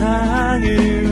세상을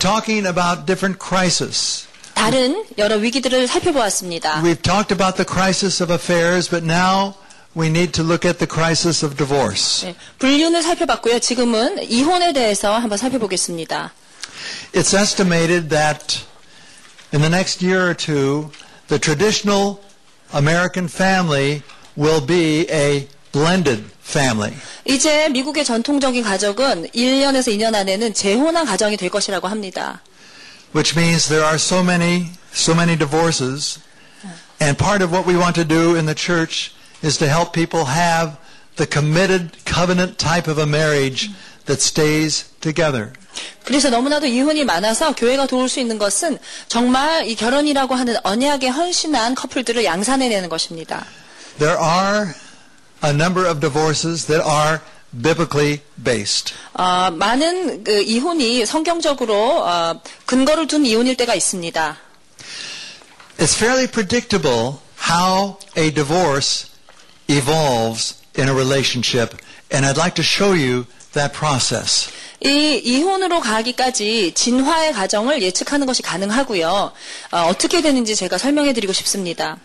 talking about different crises. 다른 여러 위기들을 살펴보았습니다. We've talked about the crisis of affairs, but now we need to look at the crisis of divorce. 네, 불륜을 살펴봤고요. 지금은 이혼에 대해서 한번 살펴보겠습니다. It's estimated that in the next year or two, the traditional American family will be a blended family. 이제 미국의 전통적인 가족은 1년에서 2년 안에는 재혼한 가정이 될 것이라고 합니다. which means there are so many, so many divorces. And part of what we want to do in the church is to help people have the committed covenant type of a marriage that stays together. 그래서 너무나도 이혼이 많아서 교회가 도울 수 있는 것은 정말 이 결혼이라고 하는 언약에 헌신한 커플들을 양산해내는 것입니다. There are a number of divorces that are biblically based. 어, 많은 그 이혼이 성경적으로 어, 근거를 둔 이혼일 때가 있습니다. It's fairly predictable how a divorce evolves in a relationship, and I'd like to show you that process. 이 이혼으로 가기까지 진화의 과정을 예측하는 것이 가능하고요. 어, 떻게 되는지 제가 설명해 드리고 싶습니다.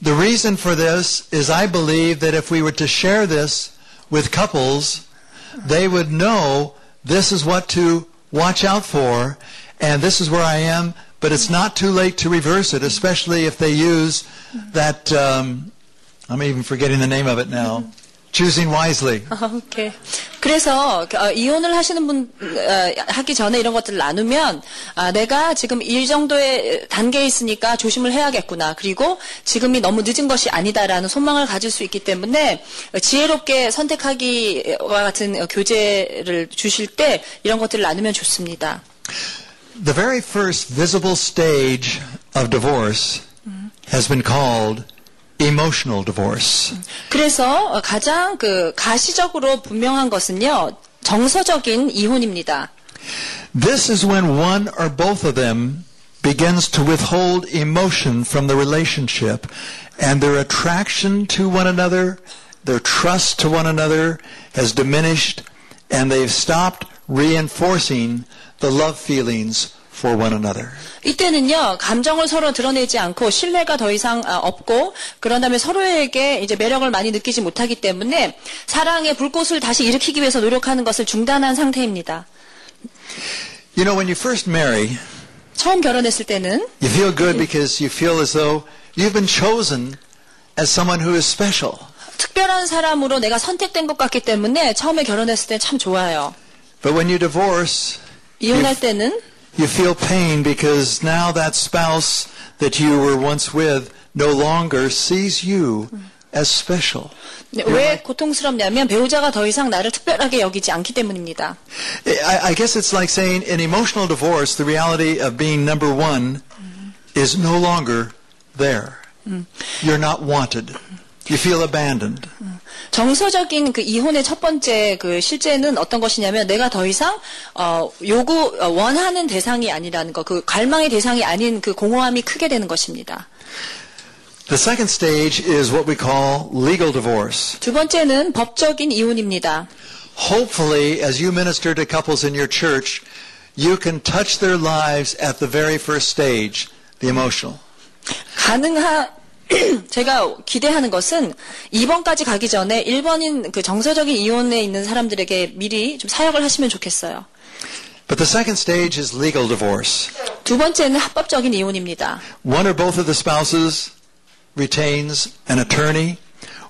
The reason for this is I believe that if we were to share this with couples, they would know this is what to watch out for, and this is where I am, but it's not too late to reverse it, especially if they use that, um, I'm even forgetting the name of it now, choosing wisely. 오케이. 그래서 어, 이혼을 하시는 분 어, 하기 전에 이런 것들을 나누면 아, 내가 지금 이 정도의 단계에 있으니까 조심을 해야겠구나. 그리고 지금이 너무 늦은 것이 아니다라는 소망을 가질 수 있기 때문에 지혜롭게 선택하기와 같은 교재를 주실 때 이런 것들을 나누면 좋습니다. The very first visible stage of divorce has been called emotional divorce. 그래서 가장 그 가시적으로 분명한 것은요 정서적인 이혼입니다. This is when one or both of them begins to withhold emotion from the relationship and their attraction to one another, their trust to one another has diminished and they've stopped reinforcing the love feelings for one another. 이때는요 감정을 서로 드러내지 않고 신뢰가 더 이상 아, 없고 그런 다음에 서로에게 이제 매력을 많이 느끼지 못하기 때문에 사랑의 불꽃을 다시 일으키기 위해서 노력하는 것을 중단한 상태입니다. You know, when you first marry, 처음 결혼했을 때는 you feel good because you feel as though you've been chosen as someone who is special. 특별한 사람으로 내가 선택된 것 같기 때문에 처음에 결혼했을 때 참 좋아요. But when you divorce, 이혼할 때는 You feel pain because now that spouse that you were once with no longer sees you as special. 네, 왜 고통스럽냐면 배우자가 더 이상 나를 특별하게 여기지 않기 때문입니다. I, I guess it's like saying in emotional divorce, the reality of being number one is no longer there. You're not wanted. You feel abandoned. 정서적인 그 이혼의 첫 번째 그 실제는 어떤 것이냐면 내가 더 이상 어, 요구 어, 원하는 대상이 아니라는 거, 그 갈망의 대상이 아닌 그 공허함이 크게 되는 것입니다. The second stage is what we call legal divorce. 두 번째는 법적인 이혼입니다. Hopefully, as you minister to couples in your church, you can touch their lives at the very first stage, the emotional. 가능한 제가 기대하는 것은 2번까지 가기 전에 1번인 그 정서적인 이혼에 있는 사람들에게 미리 좀 사역을 하시면 좋겠어요. But the second stage is legal divorce. 두 번째는 합법적인 이혼입니다. One or both of the spouses retains an attorney,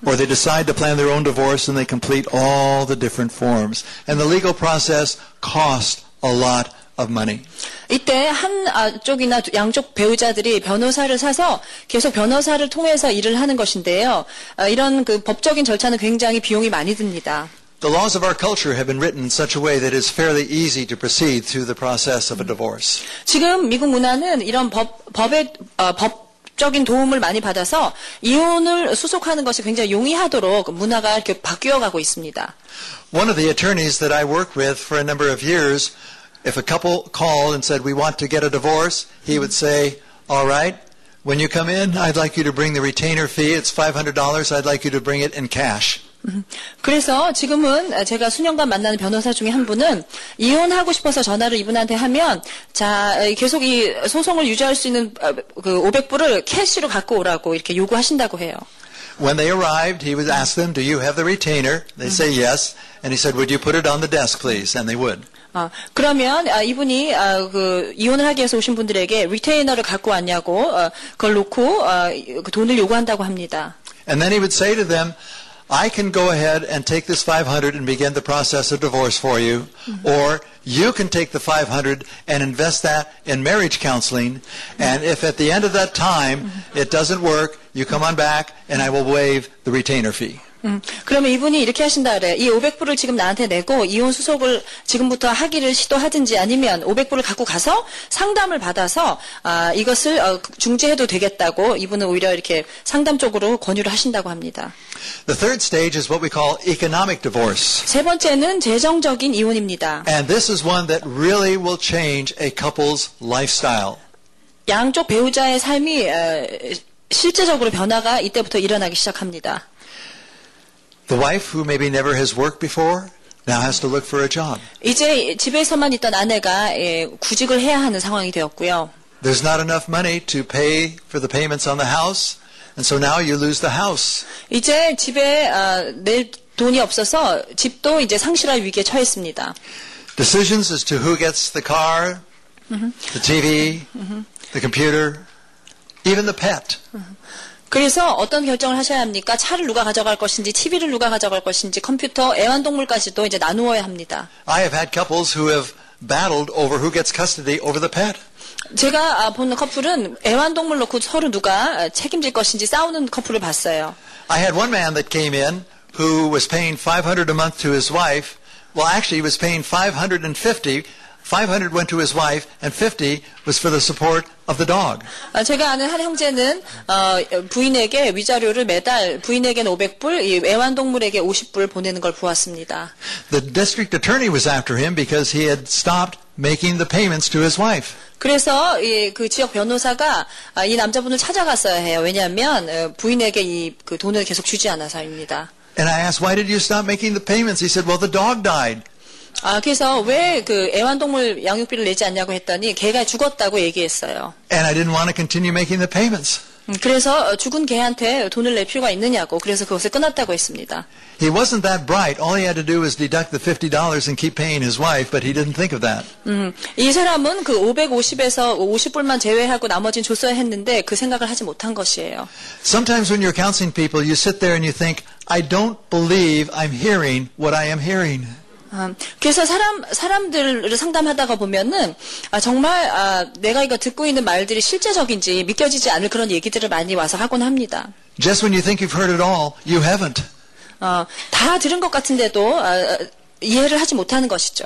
or they decide to plan their own divorce and they complete all the different forms. And the legal process costs a lot of money. 이때 한 아, 쪽이나 두- 양쪽 배우자들이 변호사를 사서 계속 변호사를 통해서 일을 하는 것인데요. 아, 이런 그 법적인 절차는 굉장히 비용이 많이 듭니다. The laws of our culture have been written in such a way that it's fairly easy to proceed through the process of a divorce. 지금 미국 문화는 이런 법, 법의, 어, 법적인 도움을 많이 받아서 이혼을 수속하는 것이 굉장히 용이하도록 문화가 이렇게 바뀌어 가고 있습니다. One of the attorneys that I worked with for a number of years, if a couple called and said, we want to get a divorce, he would say, all right, when you come in, I'd like you to bring the retainer fee. It's $500. I'd like you to bring it in cash. 그래서 지금은 제가 수년간 만나는 변호사 중에 한 분은 이혼하고 싶어서 전화를 이분한테 하면 자 계속 이 소송을 유지할 수 있는 어, 그 500불을 캐시로 갖고 오라고 이렇게 요구하신다고 해요. When they arrived, he would ask them, do you have the retainer? They say yes. And he said, would you put it on the desk, please? And they would. 어, 그러면 아, 이분이 아, 그 이혼을 하기 위해서 오신 분들에게 리테이너를 갖고 왔냐고 어, 그걸 놓고 어, 그 돈을 요구한다고 합니다. And then he would say to them, I can go ahead and take this 500 and begin the process of divorce for you, or you can take the 500 and invest that in marriage counseling, and if at the end of that time it doesn't work, you come on back and I will waive the retainer fee. 음, 그러면 이분이 이렇게 하신다 그래. 이 500불을 지금 나한테 내고 이혼 수속을 지금부터 하기를 시도하든지 아니면 500불을 갖고 가서 상담을 받아서 아, 이것을 어, 중지해도 되겠다고 이분은 오히려 이렇게 상담 쪽으로 권유를 하신다고 합니다. The third stage is what we call economic divorce. 세 번째는 재정적인 이혼입니다. And this is one that really will change a couple's lifestyle. 양쪽 배우자의 삶이 어, 실제적으로 변화가 이때부터 일어나기 시작합니다. The wife who maybe never has worked before now has to look for a job. 이제 집에서만 있던 아내가 예, 구직을 해야 하는 상황이 되었고요. There's not enough money to pay for the payments on the house, and so now you lose the house. 이제 집에 아, 낼 돈이 없어서 집도 이제 상실할 위기에 처했습니다. Decisions as to who gets the car, the TV, the computer, even the pet. 그래서 어떤 결정을 하셔야 합니까? 차를 누가 가져갈 것인지, TV를 누가 가져갈 것인지, 컴퓨터, 애완동물까지도 이제 나누어야 합니다. I have had couples who have battled over who gets custody over the pet. 제가 아, 본 커플은 애완동물 놓고 서로 누가 아, 책임질 것인지 싸우는 커플을 봤어요. I had one man that came in who was paying 500 a month to his wife. Well, actually, he was paying 550. 500 went to his wife, and 50 was for the support of the dog. 아, 제가 아는 한 형제는 어, 부인에게 위자료를 매달 부인에게는 500불, 이 애완동물에게 50불 보내는 걸 보았습니다. The district attorney was after him because he had stopped making the payments to his wife. 그래서 이, 그 지역 변호사가 아, 이 남자분을 찾아갔어야 해요. 왜냐하면 어, 부인에게 이 그 돈을 계속 주지 않아서입니다. And I asked, why did you stop making the payments? He said, well, the dog died. 아, 그래서 왜 그 애완동물 양육비를 내지 않냐고 했더니 개가 죽었다고 얘기했어요. And I didn't want to continue making the payments. 음, 그래서 어, 죽은 개한테 돈을 낼 필요가 있느냐고 그래서 그것을 끊었다고 했습니다. He wasn't that bright. All he had to do was deduct the $50 and keep paying his wife, but he didn't think of that. 음, 이 사람은 그 550에서 50불만 제외하고 나머지는 줬어야 했는데 그 생각을 하지 못한 것이에요. Sometimes when you're counseling people, you sit there and you think, I don't believe I'm hearing what I am hearing. 아, 그래서 사람 사람들을 상담하다가 보면은 아, 정말 아, 내가 이거 듣고 있는 말들이 실제적인지 믿겨지지 않을 그런 얘기들을 많이 와서 하곤 합니다. Just when you think you've heard it all, you haven't. 어, 다 들은 것 같은데도 아, 아, 이해를 하지 못하는 것이죠.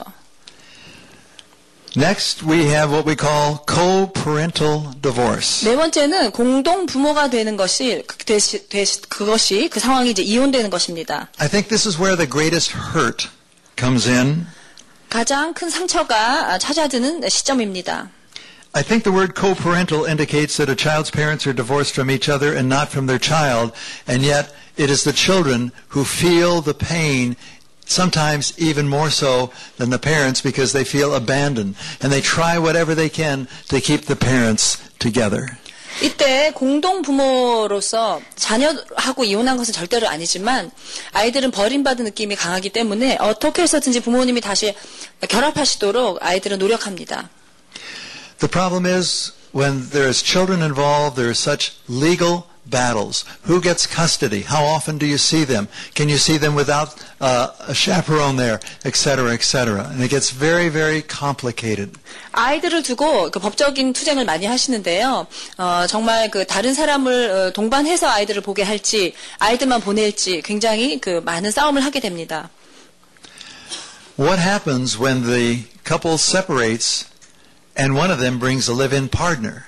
Next, we have what we call co-parental divorce. 네 번째는 공동 부모가 되는 것이 그- 되시- 되시- 그것이 그 상황이 이제 이혼되는 것입니다. I think this is where the greatest hurt comes in. 가장 큰 상처가 아, 찾아드는 시점입니다. I think the word co-parental indicates that a child's parents are divorced from each other and not from their child, and yet it is the children who feel the pain, sometimes even more so than the parents because they feel abandoned, and they try whatever they can to keep the parents together. 이때 공동 부모로서 자녀하고 이혼한 것은 절대로 아니지만 아이들은 버림받은 느낌이 강하기 때문에 어떻게 해서든지 부모님이 다시 결합하시도록 아이들은 노력합니다. The problem is when there is children involved, there is such legal battles. Who gets custody? How often do you see them? Can you see them without uh, a chaperone there, etc., etc.? And it gets very, very complicated. 아이들을 두고 그 법적인 투쟁을 많이 하시는데요. 어, 정말 그 다른 사람을 어, 동반해서 아이들을 보게 할지, 아이들만 보낼지 굉장히 그 많은 싸움을 하게 됩니다. What happens when the couple separates and one of them brings a live-in partner?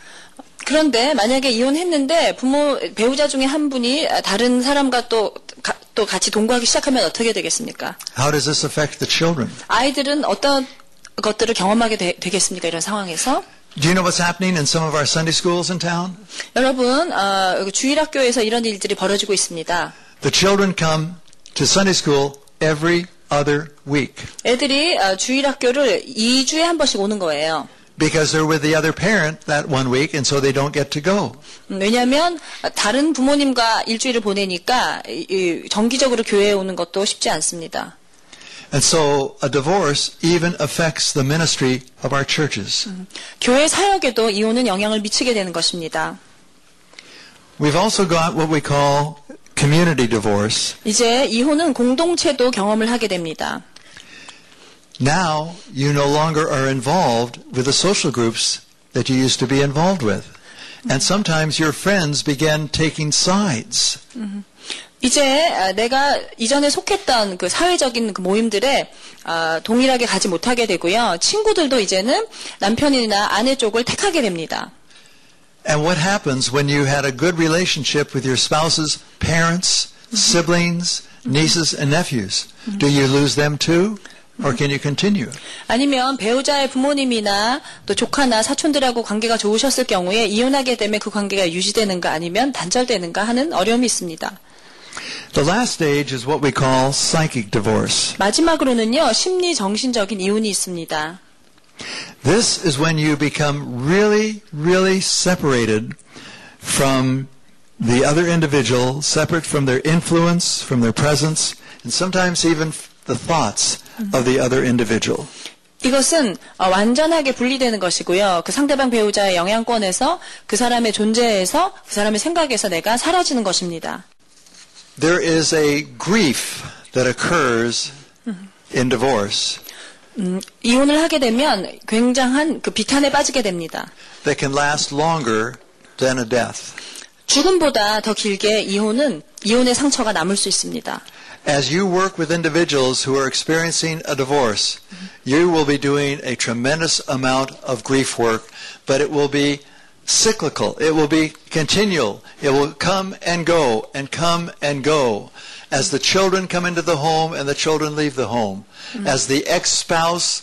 그런데 만약에 이혼했는데 부모 배우자 중에 한 분이 다른 사람과 또, 가, 또 같이 동거하기 시작하면 어떻게 되겠습니까? How does this affect the children? 아이들은 어떤 것들을 경험하게 되, 되겠습니까? 이런 상황에서 Do you know what's happening in some of our Sunday schools in town? 여러분 어, 여기 주일 학교에서 이런 일들이 벌어지고 있습니다. The children come to Sunday school every other week 애들이 어, 주일 학교를 2주에 한 번씩 오는 거예요. Because they're with the other parent that one week and so they don't get to go. 음, 왜냐하면 다른 부모님과 일주일을 보내니까 정기적으로 교회에 오는 것도 쉽지 않습니다. And so a divorce even affects the ministry of our churches. 교회 사역에도 이혼은 영향을 미치게 되는 것입니다. We've also got what we call community divorce. 이제 이혼은 공동체도 경험을 하게 됩니다. Now you no longer are involved with the social groups that you used to be involved with. And sometimes your friends begin taking sides. 이제 아, 내가 이전에 속했던 그 사회적인 그 모임들에 아, 동일하게 가지 못하게 되고요. 친구들도 이제는 남편이나 아내 쪽을 택하게 됩니다. And what happens when you had a good relationship with your spouse's parents, siblings, nieces, and nephews? Do you lose them too? Or can you continue? 아니면 배우자의 부모님이나 또 조카나 사촌들하고 관계가 좋으셨을 경우에 이혼하게 되면 그 관계가 유지되는가 아니면 단절되는가 하는 어려움이 있습니다. The last stage is what we call psychic divorce. 마지막으로는요, 심리 정신적인 이혼이 있습니다. This is when you become really, really separated from the other individual, separate from their influence, from their presence, and sometimes even the thoughts of the other individual. 이것은 어, 완전하게 분리되는 것이고요. 그 상대방 배우자의 영향권에서 그 사람의 존재에서 그 사람의 생각에서 내가 사라지는 것입니다. There is a grief that occurs in divorce 음, 이혼을 하게 되면 굉장한 그 비탄에 빠지게 됩니다. that can last longer than a death. 죽음보다 더 길게 이혼은 이혼의 상처가 남을 수 있습니다. As you work with individuals who are experiencing a divorce, you will be doing a tremendous amount of grief work, but it will be cyclical. It will be continual. It will come and go and come and go. As the children come into the home and the children leave the home. As the ex-spouse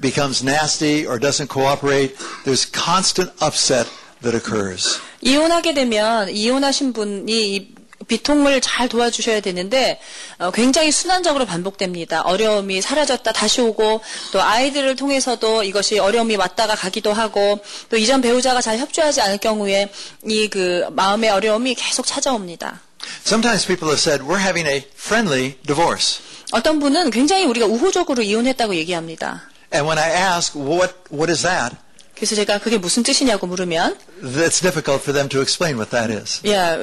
becomes nasty or doesn't cooperate, there's constant upset that occurs. 이혼하게 되면 이혼하신 분이 이 비통을 잘 도와주셔야 되는데 어, 굉장히 순환적으로 반복됩니다. 어려움이 사라졌다 다시 오고 또 아이들을 통해서도 이것이 어려움이 왔다가 가기도 하고 또 이전 배우자가 잘 협조하지 않을 경우에 이 그 마음의 어려움이 계속 찾아옵니다. Sometimes people have said, we're having a friendly divorce. 어떤 분은 굉장히 우리가 우호적으로 이혼했다고 얘기합니다. And when I ask, what, what is that? 그래서 제가 그게 무슨 뜻이냐고 물으면 That's difficult for them to explain what that is. 야,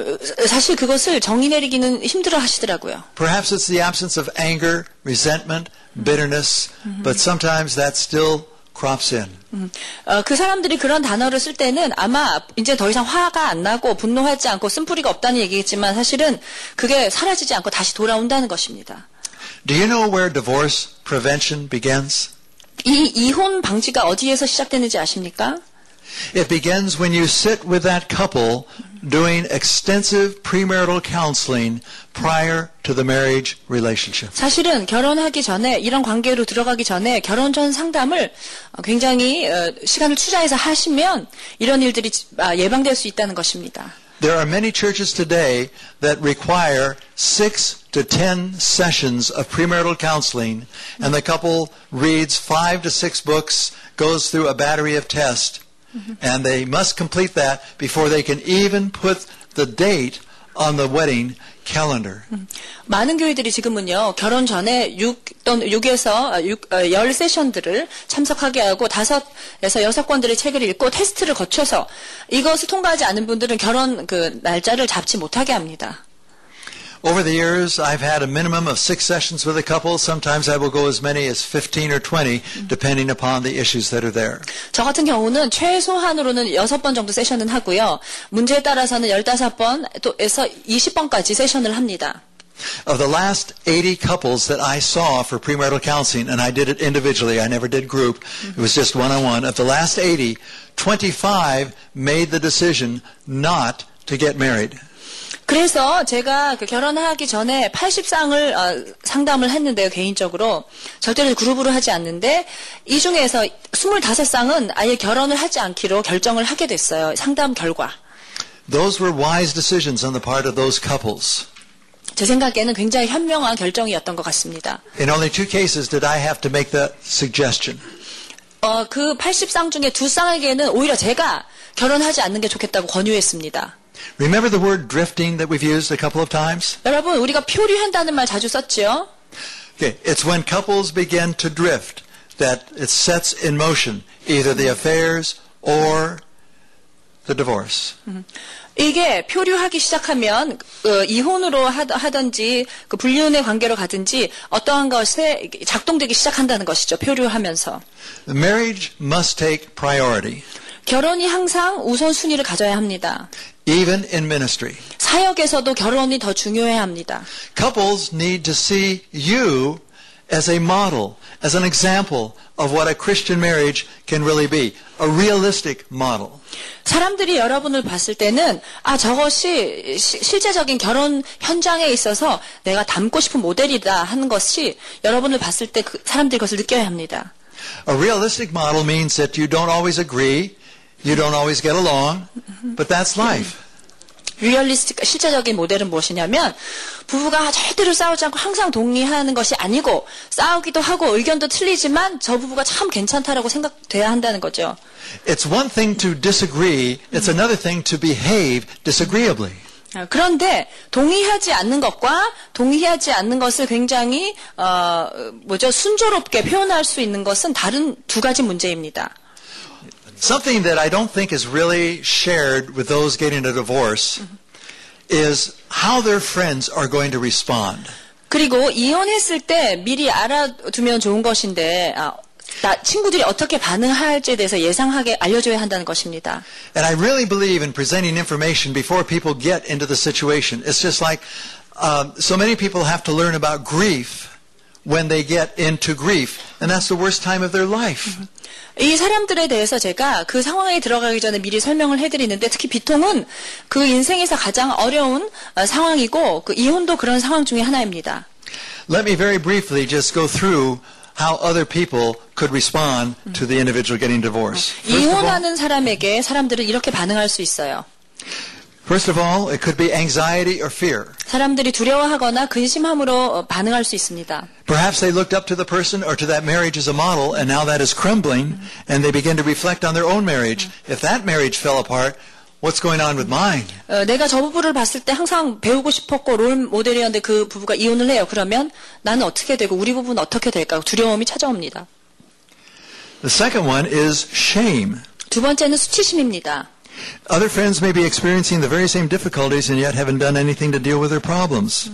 사실 그것을 정의 내리기는 힘들어 하시더라고요. Perhaps it's the absence of anger, resentment, bitterness, but sometimes that still crops in. 어, 그 사람들이 그런 단어를 쓸 때는 아마 이제 더 이상 화가 안 나고 분노하지 않고 쓴뿌리가 없다는 얘기겠지만 사실은 그게 사라지지 않고 다시 돌아온다는 것입니다. Do you know where divorce prevention begins? 이 이혼 방지가 어디에서 시작되는지 아십니까? It begins when you sit with that couple doing extensive premarital counseling prior to the marriage relationship. 사실은 결혼하기 전에 이런 관계로 들어가기 전에 결혼 전 상담을 어, 굉장히 어, 시간을 투자해서 하시면 이런 일들이 아, 예방될 수 있다는 것입니다. There are many churches today that require six to ten sessions of premarital counseling, and the couple reads five to six books, goes through a battery of tests, and they must complete that before they can even put the date on the wedding calendar. 많은 교회들이 지금은요, 결혼 전에 6 또는 6에서 6, 10 세션들을 참석하게 하고 다섯에서 여섯 권들의 책을 읽고 테스트를 거쳐서 이것을 통과하지 않은 분들은 결혼 그 날짜를 잡지 못하게 합니다. Over the years, I've had a minimum of six sessions with a couple. Sometimes I will go as many as 15 or 20, depending upon the issues that are there. 저 같은 경우는 최소한으로는 6번 정도 세션은 하고요. 문제에 따라서는 15번 또에서 20번까지 세션을 합니다. Of the last 80 couples that I saw for premarital counseling, and I did it individually, I never did group, it was just one-on-one. Of the last 80, 25 made the decision not to get married. 그래서 제가 그 결혼하기 전에 80쌍을 어, 상담을 했는데요, 개인적으로. 절대로 그룹으로 하지 않는데, 이 중에서 25쌍은 아예 결혼을 하지 않기로 결정을 하게 됐어요, 상담 결과. Those were wise decisions on the part of those couples. 제 생각에는 굉장히 현명한 결정이었던 것 같습니다. In only two cases did I have to make that suggestion. 어, 그 80쌍 중에 두 쌍에게는 오히려 제가 결혼하지 않는 게 좋겠다고 권유했습니다. Remember the word drifting that we've used a couple of times? 여러분, 우리가 표류한다는 말 자주 썼죠? Okay, it's when couples begin to drift that it sets in motion either the affairs or the divorce. 이게 표류하기 시작하면 어, 이혼으로 하더- 하든지 그 불륜의 관계로 가든지 어떠한 것에 작동되기 시작한다는 것이죠. 표류하면서 The marriage must take priority, 결혼이 항상 우선 순위를 가져야 합니다. even in ministry. 사역에서도 결혼이 더 중요해야 합니다. Couples need to see you as a model, as an example of what a Christian marriage can really be, a realistic model. 사람들이 여러분을 봤을 때는 아 저것이 시- 실제적인 결혼 현장에 있어서 내가 닮고 싶은 모델이다 하는 것이 여러분을 봤을 때 그 사람들이 그것을 느껴야 합니다. A realistic model means that you don't always agree, you don't always get along, but that's life. 리얼리스틱 실제적인 모델은 무엇이냐면 부부가 절대로 싸우지 않고 항상 동의하는 것이 아니고 싸우기도 하고 의견도 틀리지만 저 부부가 참 괜찮다라고 생각돼야 한다는 거죠. It's one thing to disagree, it's another thing to behave disagreeably. 아, 그런데 동의하지 않는 것과 동의하지 않는 것을 굉장히 어, 뭐죠 순조롭게 표현할 수 있는 것은 다른 두 가지 문제입니다. Something that I don't think is really shared with those getting a divorce is how their friends are going to respond. 그리고 이혼했을 때 미리 알아두면 좋은 것인데 아, 나 친구들이 어떻게 반응할지에 대해서 예상하게 알려줘야 한다는 것입니다. And I really believe in presenting information before people get into the situation. It's just like um, so many people have to learn about grief When they get into grief, and that's the worst time of their life. 이 사람들에 대해서 제가 그 상황에 들어가기 전에 미리 설명을 해드리는데 특히 비통은 그 인생에서 가장 어려운 어, 상황이고 그 이혼도 그런 상황 중에 하나입니다. Let me very briefly just go through how other people could respond to the individual getting divorced. 이혼하는 사람에게 사람들은 이렇게 반응할 수 있어요. first of all, it could be anxiety or fear. 사람들이 두려워하거나 근심함으로 어, 반응할 수 있습니다. Perhaps they looked up to the person or to that marriage as a model, and now that is crumbling, and they begin to reflect on their own marriage. If that marriage fell apart, what's going on with mine? 어, 내가 저 부부를 봤을 때 항상 배우고 싶었고 롤 모델이었는데 그 부부가 이혼을 해요. 그러면 나는 어떻게 되고 우리 부부는 어떻게 될까? 두려움이 찾아옵니다. The second one is shame. 두 번째는 수치심입니다. Other friends may be experiencing the very same difficulties and yet haven't done anything to deal with their problems.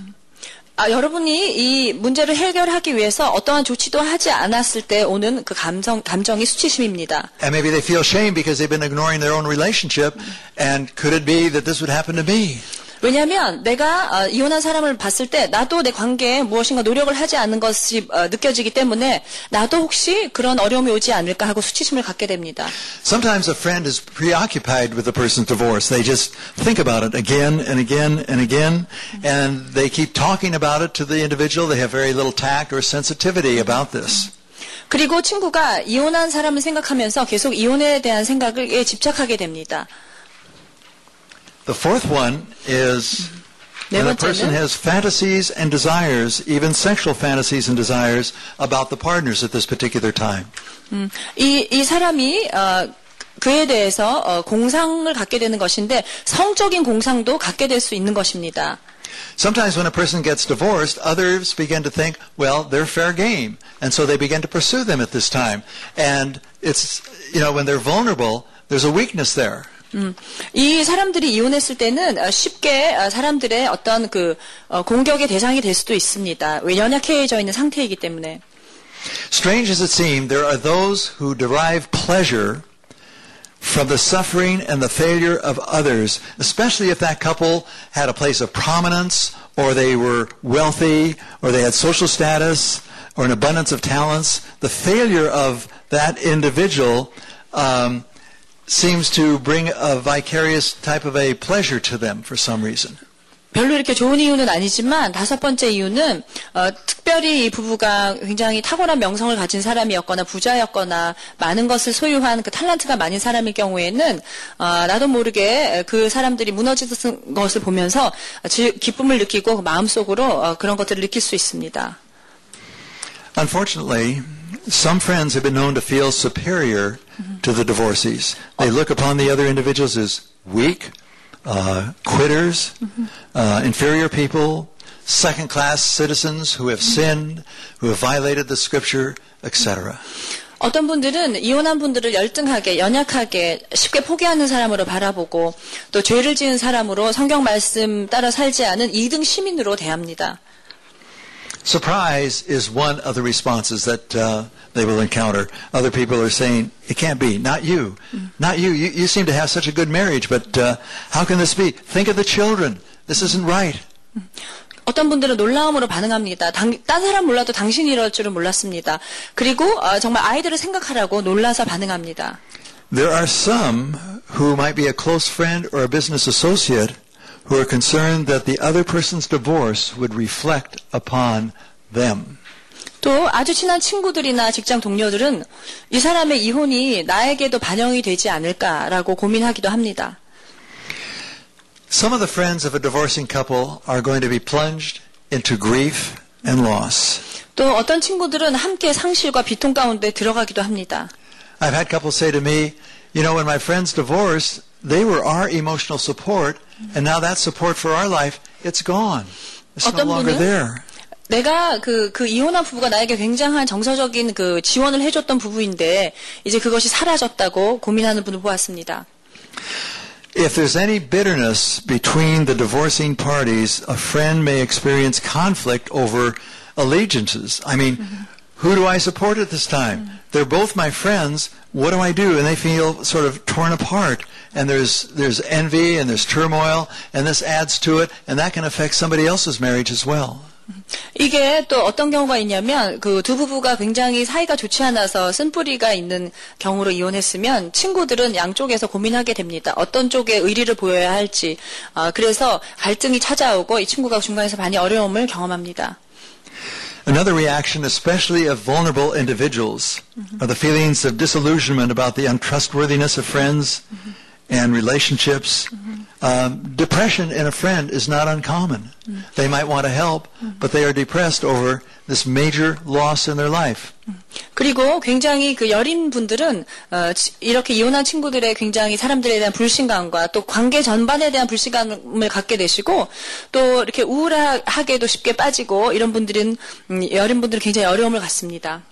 아, 여러분이 이 문제를 해결하기 위해서 어떠한 조치도 하지 않았을 때 오는 그 감성, 감정이 수치심입니다. And maybe they feel shame because they've been ignoring their own relationship. And could it be that this would happen to me? 왜냐하면 내가 어, 이혼한 사람을 봤을 때 나도 내 관계에 무엇인가 노력을 하지 않는 것이 어, 느껴지기 때문에 나도 혹시 그런 어려움이 오지 않을까 하고 수치심을 갖게 됩니다. Sometimes a friend is preoccupied with the person's divorce. They just think about it again and again and again, and they keep talking about it to the individual. They have very little tact or sensitivity about this. 그리고 친구가 이혼한 사람을 생각하면서 계속 이혼에 대한 생각에 집착하게 됩니다. The fourth one is 네 when a person 번째는 has fantasies and desires, even sexual fantasies and desires about the partners at this particular time. 이, 이 사람이 어, 그에 대해서 어, 공상을 갖게 되는 것인데 성적인 공상도 갖게 될 수 있는 것입니다. Sometimes when a person gets divorced, others begin to think, well, they're fair game. And so they begin to pursue them at this time. And it's, you know, when they're vulnerable, there's a weakness there. 음, 이 사람들이 이혼했을 때는 어, 쉽게 어, 사람들의 어떤 그 어, 공격의 대상이 될 수도 있습니다. 왜 연약해져 있는 상태이기 때문에. Strange as it seems, there are those who derive pleasure from the suffering and the failure of others, especially if that couple had a place of prominence, or they were wealthy, or they had social status, or an abundance of talents. The failure of that individual um, seems to bring a vicarious type of a pleasure to them for some reason. 별로 이렇게 좋은 이유는 아니지만 다섯 번째 이유는 어, 특별히 이 부부가 굉장히 탁월한 명성을 가진 사람이었거나 부자였거나 많은 것을 소유한 그 탤런트가 많은 사람일 경우에는 어, 나도 모르게 그 사람들이 무너지는 것을 보면서 지- 기쁨을 느끼고 그 마음속으로 어, 그런 것들을 느낄 수 있습니다. Unfortunately, some friends have been known to feel superior to the divorcees. They look upon the other individuals as weak, uh, quitters, uh, inferior people, second-class citizens who have sinned, who have violated the scripture, etc. 어떤 분들은 이혼한 분들을 열등하게, 연약하게, 쉽게 포기하는 사람으로 바라보고 또 죄를 지은 사람으로 성경 말씀 따라 살지 않은 2등 시민으로 대합니다. Surprise is one of the responses that uh, they will encounter. Other people are saying, "It can't be. Not you. Not you. You, you seem to have such a good marriage, but uh, how can this be? Think of the children. This isn't right." 어떤 분들은 놀라움으로 반응합니다. 당, 딴 사람 몰라도 당신이 이럴 줄은 몰랐습니다. 그리고 어, 정말 아이들을 생각하라고 놀라서 반응합니다. There are some who might be a close friend or a business associate who are concerned that the other person's divorce would reflect upon them. 또 아주 친한 친구들이나 직장 동료들은 이 사람의 이혼이 나에게도 반영이 되지 않을까라고 고민하기도 합니다. Some of the friends of a divorcing couple are going to be plunged into grief and loss. 또 어떤 친구들은 함께 상실과 비통 가운데 들어가기도 합니다. I've had couples say to me, you know, when my friends divorced, they were our emotional support, and now that support for our life, it's gone. It's no 어떤 longer 분은 there. 내가 그, 그 이혼한 부부가 나에게 굉장한 정서적인 그 지원을 해줬던 부부인데 이제 그것이 사라졌다고 고민하는 분을 보았습니다. If there's any bitterness between the divorcing parties, a friend may experience conflict over allegiances. I mean, Who do I support at this time? They're both my friends. What do I do? And they feel sort of torn apart. And there's, there's envy and there's turmoil, and this adds to it, and that can affect somebody else's marriage as well. 이게 또 어떤 경우가 있냐면 그 두 부부가 굉장히 사이가 좋지 않아서 쓴뿌리가 있는 경우로 이혼했으면 친구들은 양쪽에서 고민하게 됩니다. 어떤 쪽에 의리를 보여야 할지. 아, 그래서 갈등이 찾아오고 이 친구가 중간에서 많이 어려움을 경험합니다. Another reaction, especially of vulnerable individuals, mm-hmm. are the feelings of disillusionment about the untrustworthiness of friends mm-hmm. and relationships. Mm-hmm. Um, depression in a friend is not uncommon. They might want to help, but they are depressed over this major loss in their life. 그리고 굉장히 그 여린 분들은 어, 치- 이렇게 이혼한 친구들의 굉장히 사람들에 대한 불신감과 또 관계 전반에 대한 불신감을 갖게 되시고 또 이렇게 우울하게도 쉽게 빠지고 이런 분들은 음, 여린 분들은 굉장히 어려움을 갖습니다.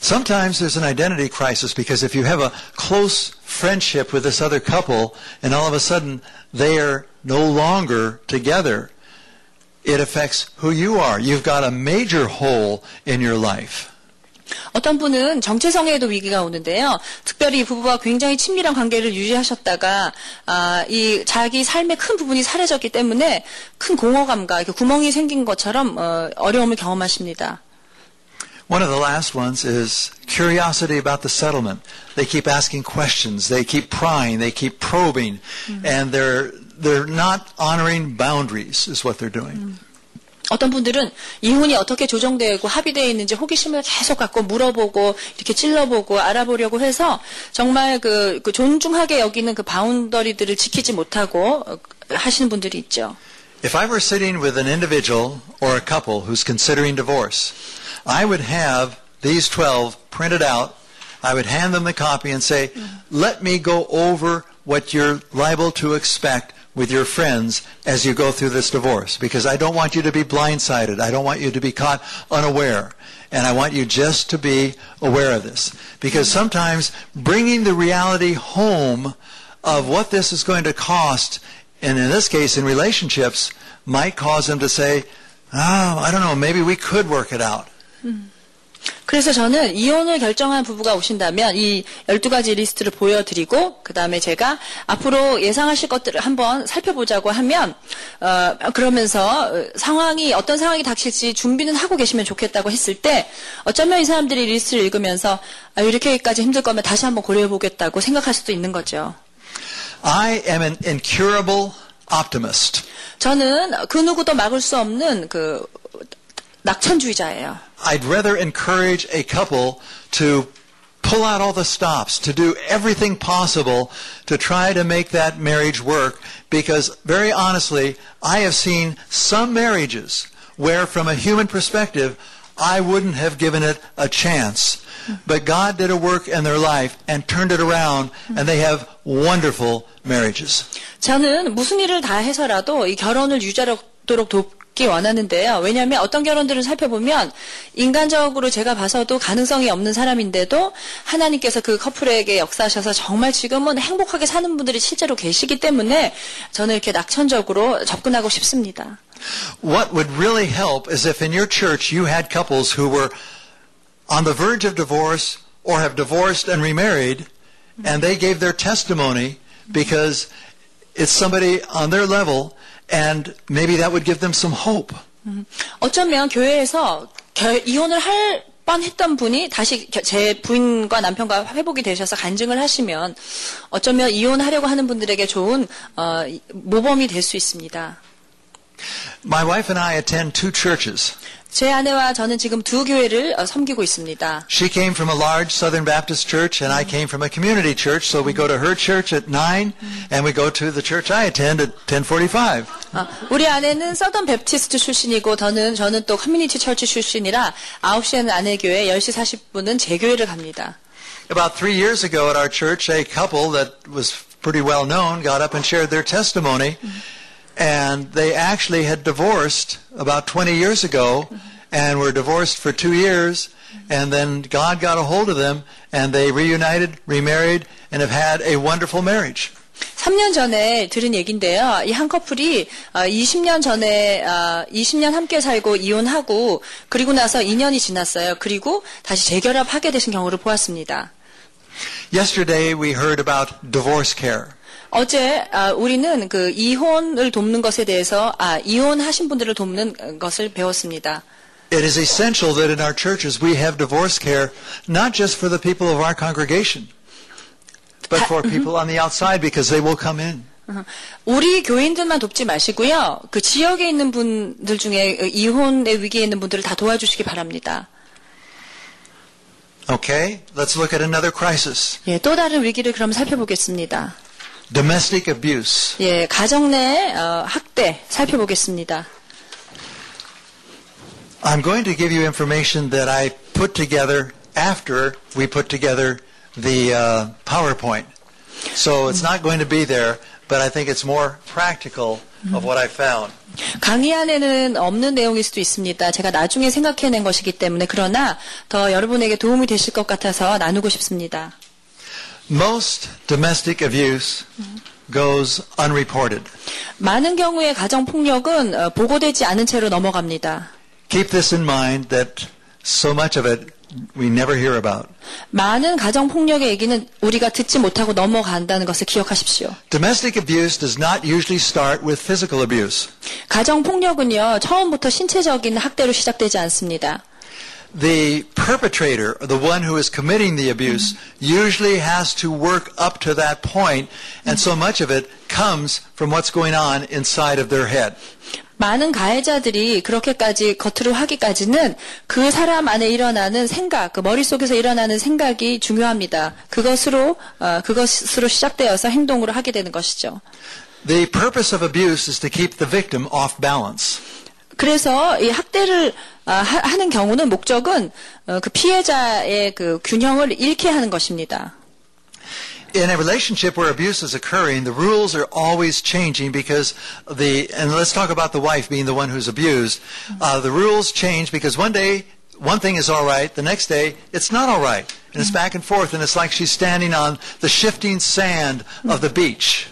Sometimes there's an identity crisis because if you have a close friendship with this other couple and all of a sudden they are no longer together, it affects who you are. You've got a major hole in your life. 어떤 분은 정체성에도 위기가 오는데요. 특별히 이 부부와 굉장히 친밀한 관계를 유지하셨다가 아, 이 자기 삶의 큰 부분이 사라졌기 때문에 큰 공허감과 이렇게 구멍이 생긴 것처럼 어, 어려움을 경험하십니다. One of the last ones is curiosity about the settlement. They keep asking questions. They keep prying. They keep probing. And they're, they're not honoring boundaries is what they're doing. 어떤 분들은 이혼이 어떻게 조정되고 합의되어 있는지 호기심을 계속 갖고 물어보고 이렇게 찔러보고 알아보려고 해서 정말 그, 그 존중하게 여기는 그 바운더리들을 지키지 못하고 어, 하시는 분들이 있죠. If I were sitting with an individual or a couple who's considering divorce, I would have these 12 printed out I would hand them the copy and say, let me go over what you're liable to expect with your friends as you go through this divorce because I don't want you to be blindsided. I don't want you to be caught unaware. And I want you just to be aware of this. Because sometimes bringing the reality home of what this is going to cost, and in this case in relationships, might cause them to say, oh, I don't know, maybe we could work it out. Hmm. 그래서 저는 이혼을 결정한 부부가 오신다면 이 12가지 리스트를 보여드리고 그 다음에 제가 앞으로 예상하실 것들을 한번 살펴보자고 하면 어, 그러면서 어, 상황이 어떤 상황이 닥칠지 준비는 하고 계시면 좋겠다고 했을 때 어쩌면 이 사람들이 리스트를 읽으면서 아, 이렇게까지 힘들 거면 다시 한번 고려해 보겠다고 생각할 수도 있는 거죠. I am an incurable optimist. 저는 그 누구도 막을 수 없는 그 낙천주의자예요. I'd rather encourage a couple to pull out all the stops, to do everything possible to try to make that marriage work because very honestly, I have seen some marriages where from a human perspective, I wouldn't have given it a chance. But God did a work in their life and turned it around and they have wonderful marriages. 저는 무슨 일을 다 해서라도 이 결혼을 유지하도록 돕 기 원하는데요. 왜냐하면 어떤 결혼들을 살펴보면 인간적으로 제가 봐서도 가능성이 없는 사람인데도 하나님께서 그 커플에게 역사하셔서 정말 지금은 행복하게 사는 분들이 실제로 계시기 때문에 저는 이렇게 낙천적으로 접근하고 싶습니다. What would really help is if in your church you had couples who were on the verge of divorce or have divorced and remarried, and they gave their testimony because it's somebody on their level, and maybe that would give them some hope. 어쩌면 교회에서 결- 이혼을 할 뻔했던 분이 다시 겨- 제 부인과 남편과 회복이 되셔서 간증을 하시면 어쩌면 이혼하려고 하는 분들에게 좋은 어, 모범이 될 수 있습니다. My wife and I attend two churches. 제 아내와 저는 지금 두 교회를 어, 섬기고 있습니다. She came from a large Southern Baptist church, and I came from a community church. So we go to her church at nine, and we go to the church I attend at 10:45. 어, 우리 아내는 서던 베프티스트 출신이고 저는 저는 또 커뮤니티 철치 출신이라 9시에는 아내 교회, 10시 40분은 제 교회를 갑니다. About three years ago at our church, a couple that was pretty well known got up and shared their testimony. And they actually had divorced about 20 years ago and were divorced for two years. And then God got a hold of them and they reunited, remarried, and have had a wonderful marriage. 3년 전에 들은 얘긴데요. 이 한 커플이 어, 20년 전에 어, 20년 함께 살고 이혼하고 그리고 나서 2년이 지났어요. 그리고 다시 재결합하게 되신 경우를 보았습니다. Yesterday we heard about divorce care. 어제 아, 우리는 그 이혼을 돕는 것에 대해서 아, 이혼하신 분들을 돕는 것을 배웠습니다. It is essential that in our churches we have divorce care not just for the people of our congregation, but for people on the outside because they will come in. 우리 교인들만 돕지 마시고요. 그 지역에 있는 분들 중에 이혼의 위기에 있는 분들을 다 도와주시기 바랍니다. Okay, let's look at another crisis. 예, 또 다른 위기를 그럼 살펴보겠습니다. Domestic abuse. 예, 가정 내 어, 학대 살펴보겠습니다. I'm going to give you information that I put together after we put together the uh, PowerPoint. So it's not going to be there, but I think it's more practical of what I found. 강의 안에는 없는 내용일 수도 있습니다. 제가 나중에 생각해낸 것이기 때문에 그러나 더 여러분에게 도움이 되실 것 같아서 나누고 싶습니다. Most domestic abuse goes unreported. 많은 경우에 가정 폭력은 어, 보고되지 않은 채로 넘어갑니다. Keep this in mind that so much of it we never hear about. 많은 가정 폭력의 얘기는 우리가 듣지 못하고 넘어간다는 것을 기억하십시오. Domestic abuse does not usually start with physical abuse. 가정 폭력은요 처음부터 신체적인 학대로 시작되지 않습니다. The perpetrator, or the one who is committing the abuse, usually has to work up to that point, and so much of it comes from what's going on inside of their head. 많은 가해자들이 그렇게까지 겉으로 하기까지는 그 사람 안에 일어나는 생각, 그 머릿속에서 일어나는 생각이 중요합니다. 그것으로, 어, 그것으로 시작되어서 행동으로 하게 되는 것이죠. The purpose of abuse is to keep the victim off balance. 그래서 이 학대를 아, 하- 하는 경우는 목적은 어, 그 피해자의 그 균형을 잃게 하는 것입니다. In a relationship where abuse is occurring, the rules are always changing because the, and let's talk about the wife being the one who's abused. Uh, the rules change because one day, one thing is all right, the next day, it's not all right. And it's back and forth, and it's like she's standing on the shifting sand of the beach.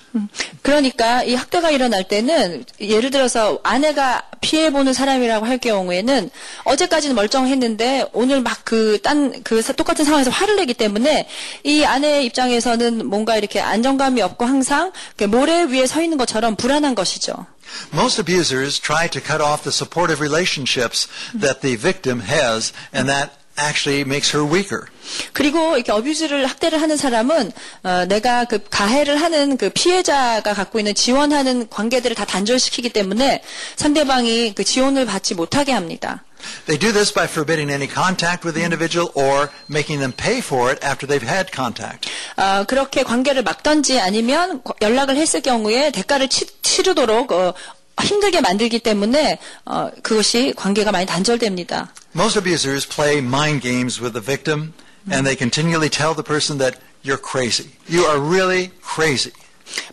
그러니까 이 학대가 일어날 때는 예를 들어서 아내가 피해보는 사람이라고 할 경우에는 어제까지는 멀쩡했는데 오늘 막 그 딴 그 똑같은 상황에서 화를 내기 때문에 이 아내의 입장에서는 뭔가 이렇게 안정감이 없고 항상 이렇게 모래 위에 서 있는 것처럼 불안한 것이죠. Most abusers try to cut off the supportive relationships that the victim has, and that actually makes her weaker. 그리고 이렇게 어뷰즈를 학대를 하는 사람은 어, 내가 그 가해를 하는 그 피해자가 갖고 있는 지원하는 관계들을 다 단절시키기 때문에 상대방이 그 지원을 받지 못하게 합니다. They do this by forbidding any contact with the individual or making them pay for it after they've had contact. 어, 그렇게 관계를 막던지 아니면 거- 연락을 했을 경우에 대가를 치, 치르도록 어, 힘들게 만들기 때문에 어, 그것이 관계가 많이 단절됩니다. Most abusers play mind games with the victim and they continually tell the person that you're crazy. You are really crazy.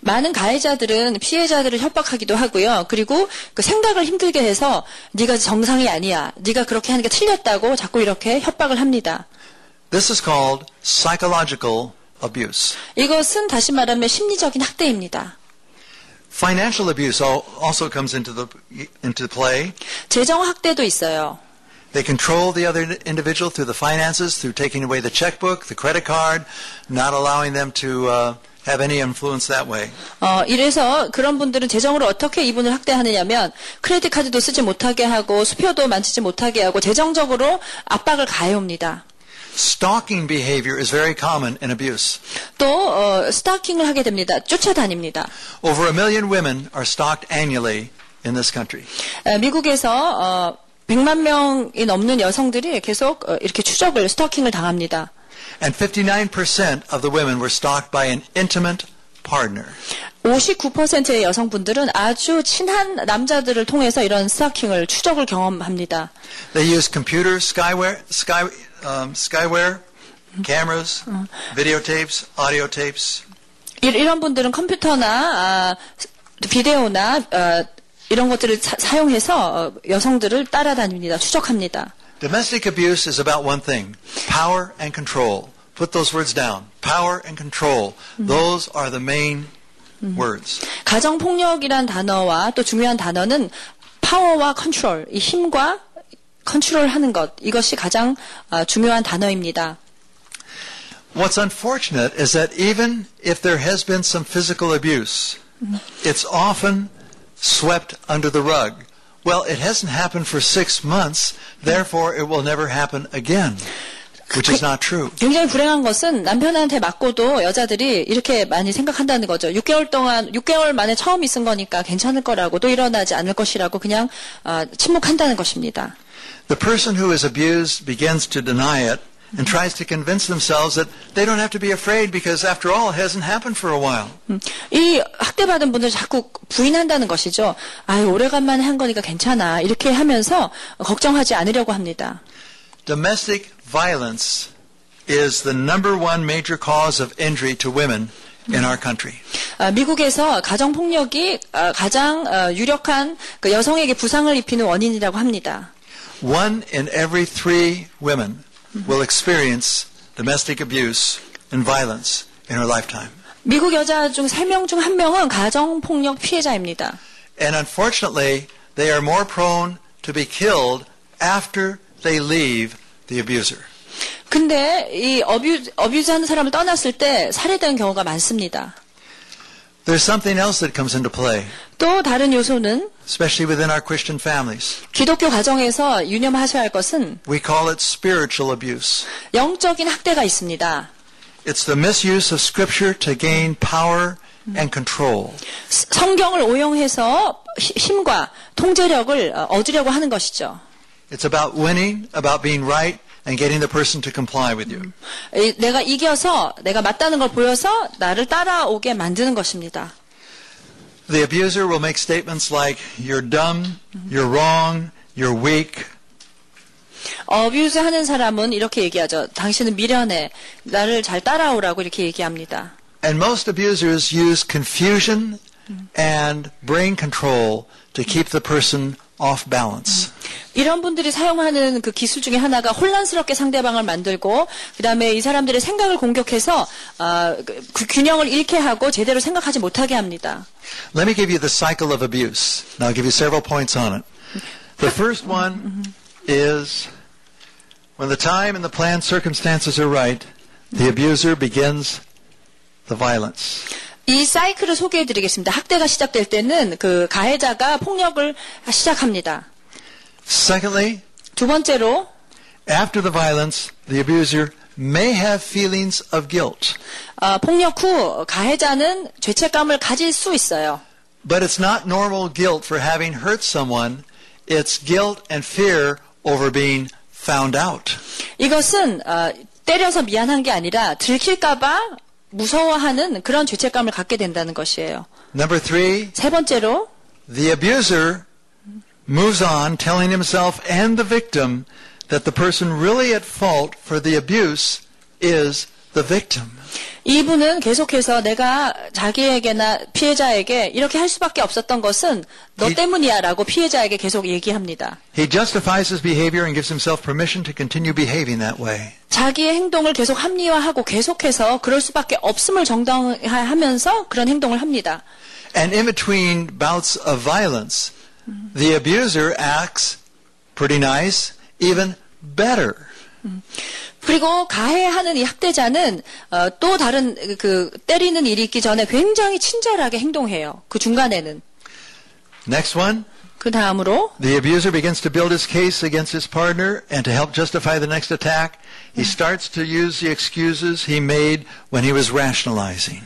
많은 가해자들은 피해자들을 협박하기도 하고요. 그리고 그 생각을 힘들게 해서 네가 정상이 아니야. 네가 그렇게 하는 게 틀렸다고 자꾸 이렇게 협박을 합니다. This is called psychological abuse. 이것은 다시 말하면 심리적인 학대입니다. Financial abuse al- also comes into the into play. 재정 학대도 있어요. They control the other individual through the finances, through taking away the checkbook, the credit card, not allowing them to uh, have any influence that way. 어, 이래서 그런 분들은 재정으로 어떻게 이분을 학대하느냐면 크레딧 카드도 쓰지 못하게 하고 수표도 만지지 못하게 하고 재정적으로 압박을 가해옵니다. Stalking behavior is very common in abuse. 또 어, 스타킹을 하게 됩니다. 쫓아다닙니다. Over a million women are stalked annually in this country. 에, 미국에서 어, 100만 명이 넘는 여성들이 계속 어, 이렇게 추적을 스토킹을 당합니다. And 59% of the women were stalked by an intimate partner. 59%의 여성분들은 아주 친한 남자들을 통해서 이런 스토킹을 추적을 경험합니다. They use computer, skyware, sky, um, skyware, cameras, videotapes, audio tapes. 이- 이런 분들은 컴퓨터나 아, 비데오나 어, 이런 것들을 사, 용해서 여성들을 따라다닙니다. 추적합니다. Domestic abuse is about one thing power and control. Put those words down. Power and control. Those are the main words. 가정 폭력이란 단어와 또 중요한 단어는 파워와 컨트롤, 이 힘과 컨트롤하는 것 이것이 가장 아, 중요한 단어입니다. What's unfortunate is that even if there has been some physical abuse, it's often swept under the rug. Well, it hasn't happened for six months, therefore it will never happen again, which is not true. 굉장히 불행한 것은 남편한테 맞고도 여자들이 이렇게 많이 생각한다는 거죠. 6개월 동안 6개월 만에 처음 있은 거니까 괜찮을 거라고 또 일어나지 않을 것이라고 그냥 아, 침묵한다는 것입니다. The person who is abused begins to deny it and tries to convince themselves that they don't have to be afraid because after all it hasn't happened for a while. 음, 이 학대받은 분들 자꾸 부인한다는 것이죠. 아유 오래간만에 한 거니까 괜찮아 이렇게 하면서 걱정하지 않으려고 합니다. Domestic violence is the number one major cause of injury to women in our country. 아, 미국에서 가정 폭력이 아, 가장 어, 유력한 그 여성에게 부상을 입히는 원인이라고 합니다. One in every three women will experience domestic abuse and violence in her lifetime. 미국 여자 중 3명 중 1명은 가정 폭력 피해자입니다. And unfortunately, they are more prone to be killed after they leave the abuser. 근데 이 어뷰, 어뷰즈 하는 사람을 떠났을 때 살해되는 경우가 많습니다. There's something else that comes into play, 또 다른 요소는 especially within our Christian families. 기독교 가정에서 유념하셔야 할 것은 We call it spiritual abuse. 영적인 학대가 있습니다. It's the misuse of Scripture to gain power and control. 스- 성경을 오용해서 히- 힘과 통제력을 어, 얻으려고 하는 것이죠. It's about winning, about being right, and getting the person to comply with you. 이- 내가 이겨서 내가 맞다는 걸 보여서 나를 따라오게 만드는 것입니다. The abuser will make statements like, you're dumb, you're wrong, you're weak. 어뷰즈 하는 사람은 이렇게 얘기하죠. 당신은 미련해. 나를 잘 따라오라고 이렇게 얘기합니다. And most abusers use confusion and brain control to keep the person off balance. 이런 분들이 사용하는 그 기술 중에 하나가 혼란스럽게 상대방을 만들고 그다음에 이 사람들의 생각을 공격해서 아, 그- 그 균형을 잃게 하고 제대로 생각하지 못하게 합니다. Let me give you the cycle of abuse. Now I'll give you several points on it. The first one is when the time and the planned circumstances are right, the abuser begins the violence. 이 사이클을 소개해 드리겠습니다. 학대가 시작될 때는 그 가해자가 폭력을 시작합니다. Secondly, 두 번째로 after the violence, the abuser may have feelings of guilt. 아, 폭력 후 가해자는 죄책감을 가질 수 있어요. But it's not normal guilt for having hurt someone. It's guilt and fear over being found out. 이것은 어, 때려서 미안한 게 아니라 들킬까봐 무서워하는 그런 죄책감을 갖게 된다는 것이에요. Number three, 세 번째로 the abuser moves on telling himself and the victim that the person really at fault for the abuse is the victim. 이분은 계속해서 내가 자기에게나 피해자에게 이렇게 할 수밖에 없었던 것은 너 이- 때문이야라고 피해자에게 계속 얘기합니다. He justifies his behavior and gives himself permission to continue behaving that way. 자기의 행동을 계속 합리화하고 계속해서 그럴 수밖에 없음을 정당화하면서 그런 행동을 합니다. And in between bouts of violence, the abuser acts pretty nice, even better. 그리고 가해하는 이 학대자는 어, 또 다른 그 때리는 일이 있기 전에 굉장히 친절하게 행동해요. 그 중간에는. Next one. 그 다음으로 The abuser begins to build his case against his partner, and to help justify the next attack, he starts to use the excuses he made when he was rationalizing.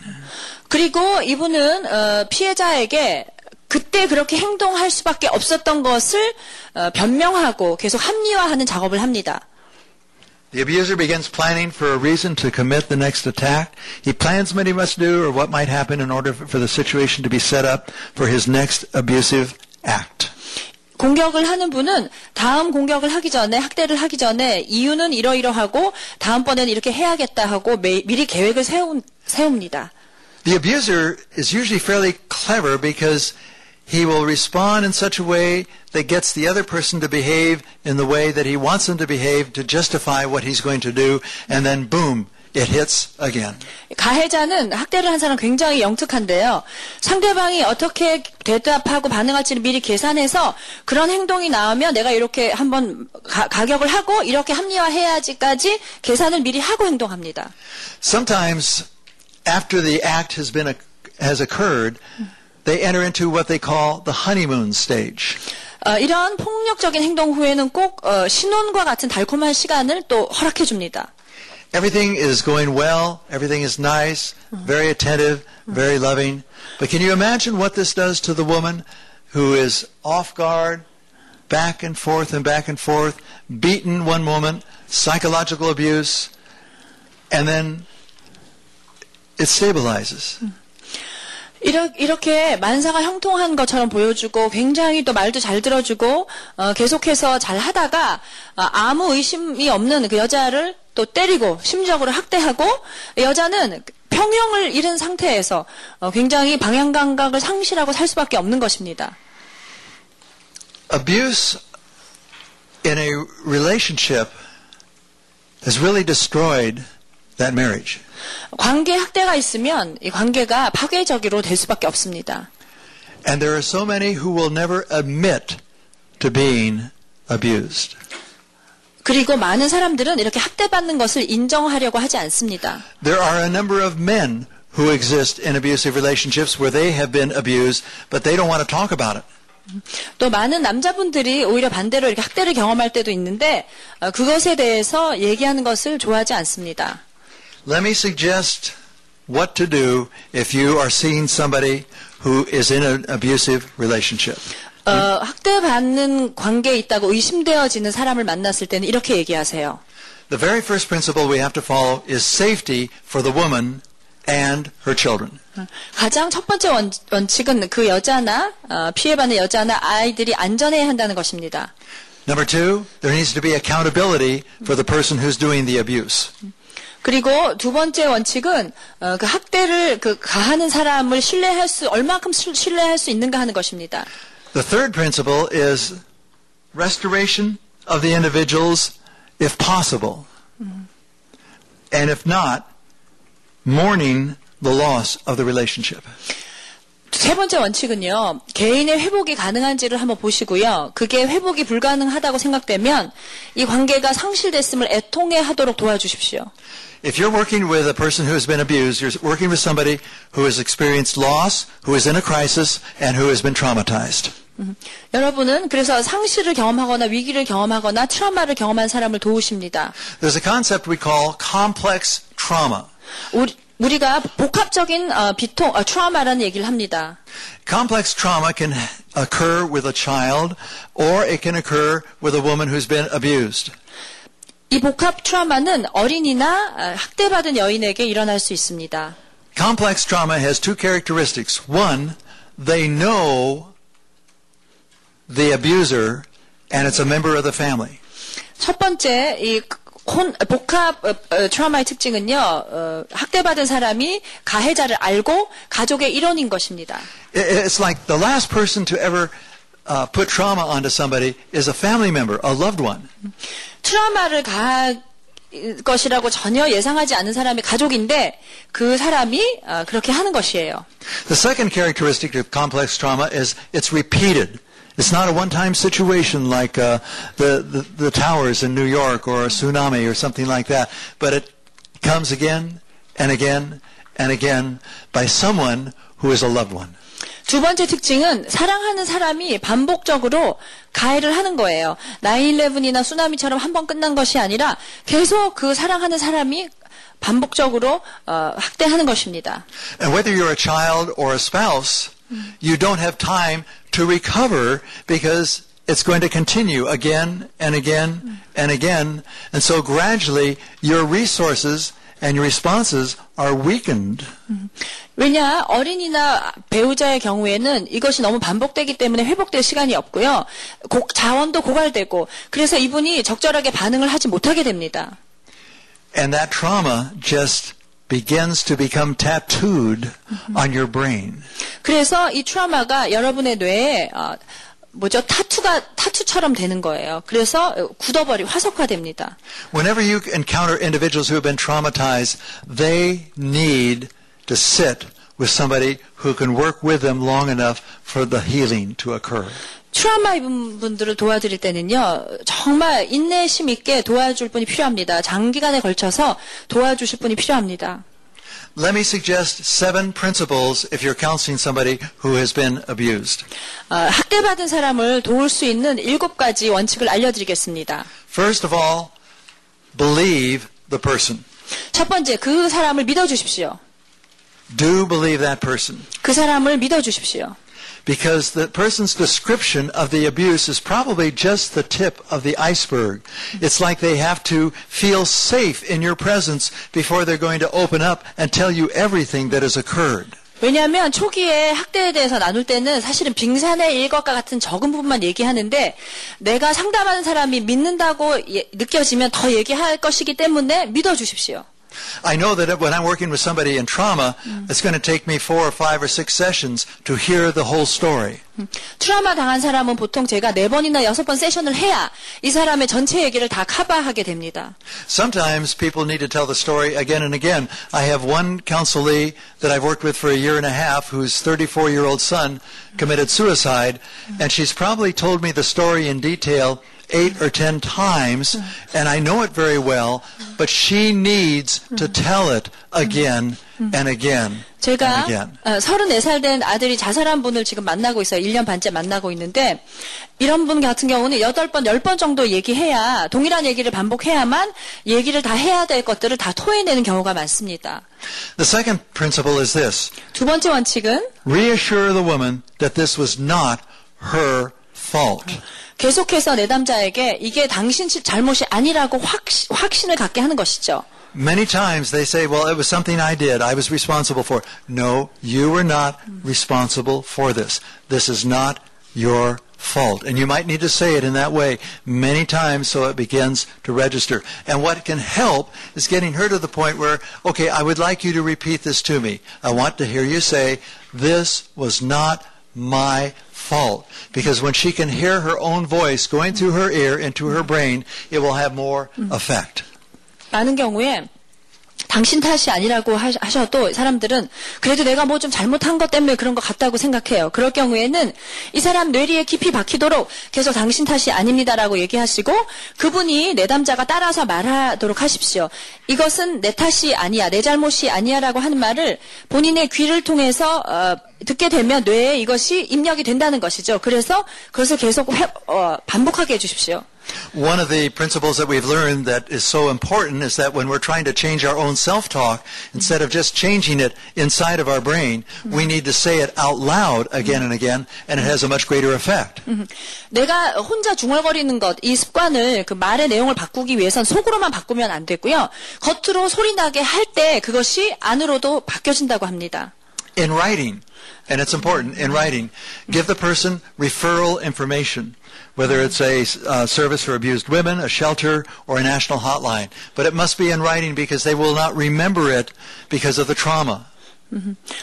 그리고 이분은 어, 피해자에게 그때 그렇게 행동할 수밖에 없었던 것을 어, 변명하고 계속 합리화하는 작업을 합니다. The abuser begins planning for a reason to commit the next attack. He plans what he must do or what might happen in order for the situation to be set up for his next abusive act. 공격을 하는 분은 다음 공격을 하기 전에 학대를 하기 전에 이유는 이러이러하고 다음번에는 이렇게 해야겠다 하고 매- 미리 계획을 세운, 세웁니다. The abuser is usually fairly clever because he will respond in such a way that gets the other person to behave in the way that he wants them to behave to justify what he's going to do, and then boom, it hits again. 가해자는 학대를 한 사람 굉장히 영특한데요. 상대방이 어떻게 대답하고 반응할지를 미리 계산해서 그런 행동이 나오면 내가 이렇게 한번 가, 가격을 하고 이렇게 합리화해야지까지 계산을 미리 하고 행동합니다. Sometimes, after the act has been has occurred, they enter into what they call the honeymoon stage. 어, 이런 폭력적인 행동 후에는 꼭 어, 신혼과 같은 달콤한 시간을 또 허락해 줍니다. Everything is going well. Everything is nice, very attentive, very loving. But can you imagine what this does to the woman who is off guard, back and forth and back and forth, beaten one moment, psychological abuse, and then it stabilizes. 이렇게 만사가 형통한 것처럼 보여주고 굉장히 또 말도 잘 들어주고 어, 계속해서 잘 하다가 어, 아무 의심이 없는 그 여자를 또 때리고 심리적으로 학대하고 여자는 평형을 잃은 상태에서 어, 굉장히 방향 감각을 상실하고 살 수밖에 없는 것입니다. Abuse in a relationship has really destroyed that marriage. 관계 학대가 있으면 이 관계가 파괴적으로 될 수밖에 없습니다. And there are so many who will never admit to being abused. 그리고 많은 사람들은 이렇게 학대받는 것을 인정하려고 하지 않습니다. There are a number of men who exist in abusive relationships where they have been abused, but they don't want to talk about it. 또 많은 남자분들이 오히려 반대로 이렇게 학대를 경험할 때도 있는데 어, 그것에 대해서 얘기하는 것을 좋아하지 않습니다. Let me suggest what to do if you are seeing somebody who is in an abusive relationship. 어, 학대받는 관계에 있다고 의심되어지는 사람을 만났을 때는 이렇게 얘기하세요. The very first principle we have to follow is safety for the woman and her children. 가장 첫 번째 원, 원칙은 그 여자나 어, 피해받는 여자나 아이들이 안전해야 한다는 것입니다. Number two, there needs to be accountability for the person who's doing the abuse. 그리고 두 번째 원칙은 어, 그 학대를 그 가하는 사람을 신뢰할 수 얼마큼 시- 신뢰할 수 있는가 하는 것입니다. The third principle is restoration of the individuals if possible. And if not, mourning the loss of the relationship. 세 번째 원칙은요, 개인의 회복이 가능한지를 한번 보시고요. 그게 회복이 불가능하다고 생각되면 이 관계가 상실됐음을 애통해 하도록 도와주십시오. If you're working with a person who has been abused, you're working with somebody who has experienced loss, who is in a crisis, and who has been traumatized. 여러분은 그래서 상실을 경험하거나 위기를 경험하거나 트라우마를 경험한 사람을 도우십니다. There's a concept we call complex trauma. 우리, 우리가 복합적인 어, 비통, 어, 트라우마라는 얘기를 합니다. Complex trauma can occur with a child, or it can occur with a woman who's been abused. 이 복합 트라우마는 어린이나 어, 학대받은 여인에게 일어날 수 있습니다. Complex trauma has two characteristics. One, they know the abuser, and it's a member of the family. 첫 번째 이 콘- 복합 어, 어, 트라우마의 특징은요. 어, 학대받은 사람이 가해자를 알고 가족의 일원인 것입니다. It's like the last person to ever uh, put trauma onto somebody is a family member, a loved one. 트라우마를 가할 것이라고 전혀 예상하지 않은 사람이 가족인데 그 사람이 어, 그렇게 하는 것이에요. The second characteristic of complex trauma is it's repeated. It's not a one-time situation like uh, the, the the towers in New York or a tsunami or something like that, but it comes again and again and again by someone who is a loved one. 두 번째 특징은 사랑하는 사람이 반복적으로 가해를 하는 거예요. 9-11이나 쓰나미처럼 한 번 끝난 것이 아니라 계속 그 사랑하는 사람이 반복적으로 어, 학대하는 것입니다. And whether you're a child or a spouse, you don't have time to recover because it's going to continue again and again and again. And so gradually your resources and your responses are weakened. 왜냐 어린이나 배우자의 경우에는 이것이 너무 반복되기 때문에 회복될 시간이 없고요. 고- 자원도 고갈되고 그래서 이분이 적절하게 반응을 하지 못하게 됩니다. And that trauma just begins to become tattooed on your brain. 그래서 이 트라우마가 여러분의 뇌에 어, 뭐죠 타투가 타투처럼 되는 거예요. 그래서 어, 굳어버리 화석화됩니다. Whenever you encounter individuals who have been traumatized, they need to sit with somebody who can work with them long enough for the healing to occur. 트라우마 입은 분들을 도와드릴 때는요, 정말 인내심 있게 도와줄 분이 필요합니다. 장기간에 걸쳐서 도와주실 분이 필요합니다. Let me suggest seven principles if you're counseling somebody who has been abused. 어, 학대받은 사람을 도울 수 있는 일곱 가지 원칙을 알려드리겠습니다. First of all, believe the person. 첫 번째, 그 사람을 믿어주십시오. Do believe that person. 그 사람을 믿어주십시오. Because the person's description of the abuse is probably just the tip of the iceberg. It's like they have to feel safe in your presence before they're going to open up and tell you everything that has occurred. 왜냐하면 초기에 학대에 대해서 나눌 때는 사실은 빙산의 일것과 같은 적은 부분만 얘기하는데 내가 상담하는 사람이 믿는다고 예- 느껴지면 더 얘기할 것이기 때문에 믿어주십시오. I know that when I'm working with somebody in trauma, it's going to take me four or five or six sessions to hear the whole story. 트라우마 당한 사람은 보통 제가 네 번이나 여섯 번 세션을 해야 이 사람의 전체 얘기를 다 커버하게 됩니다. Sometimes people need to tell the story again and again. I have one counselee that I've worked with for a year and a half whose 34 year old son committed suicide, and she's probably told me the story in detail eight or ten times, and I know it very well, but she needs to tell it again and again 제가. 어, 34살 된 아들이 자살한 분을 지금 만나고 있어요. 1년 반째 만나고 있는데 이런 분 같은 경우는 8번, 10번 정도 얘기해야 동일한 얘기를 반복해야만 얘기를 다 해야 될 것들을 다 토해내는 경우가 많습니다. The second principle is this 두 번째 원칙은 reassure the woman that this was not her fault. 계속해서 내담자에게 이게 당신 잘못이 아니라고 확신, 확신을 갖게 하는 것이죠. Many times they say, well, it was something I did. I was responsible for. it." No, you were not responsible for this. This is not your fault. And you might need to say it in that way many times so it begins to register. And what can help is getting her to the point where, okay, I would like you to repeat this to me. I want to hear you say, this was not my fault. Because when she can hear her own voice going through her ear into her brain, it will have more effect. 많은 경우에 당신 탓이 아니라고 하- 하셔도 사람들은 그래도 내가 뭐 좀 잘못한 것 때문에 그런 것 같다고 생각해요. 그럴 경우에는 이 사람 뇌리에 깊이 박히도록 계속 당신 탓이 아닙니다라고 얘기하시고 그분이 내담자가 따라서 말하도록 하십시오. 이것은 내 탓이 아니야, 내 잘못이 아니야라고 하는 말을 본인의 귀를 통해서 어, 듣게 되면 뇌에 이것이 입력이 된다는 것이죠. 그래서 그것을 계속 회- 어, 반복하게 해주십시오. One of the principles that we've learned that is so important is that when we're trying to change our own self-talk, instead of just changing it inside of our brain, we need to say it out loud again and again, and it has a much greater effect. 내가 혼자 중얼거리는 것, 이 습관을 그 말의 내용을 바꾸기 위해선 속으로만 바꾸면 안 되고요. 겉으로 소리나게 할 때 그것이 안으로도 바뀌어진다고 합니다. In writing, and it's important, in writing, give the person referral information, whether it's a uh, service for abused women, a shelter, or a national hotline. But it must be in writing because they will not remember it because of the trauma.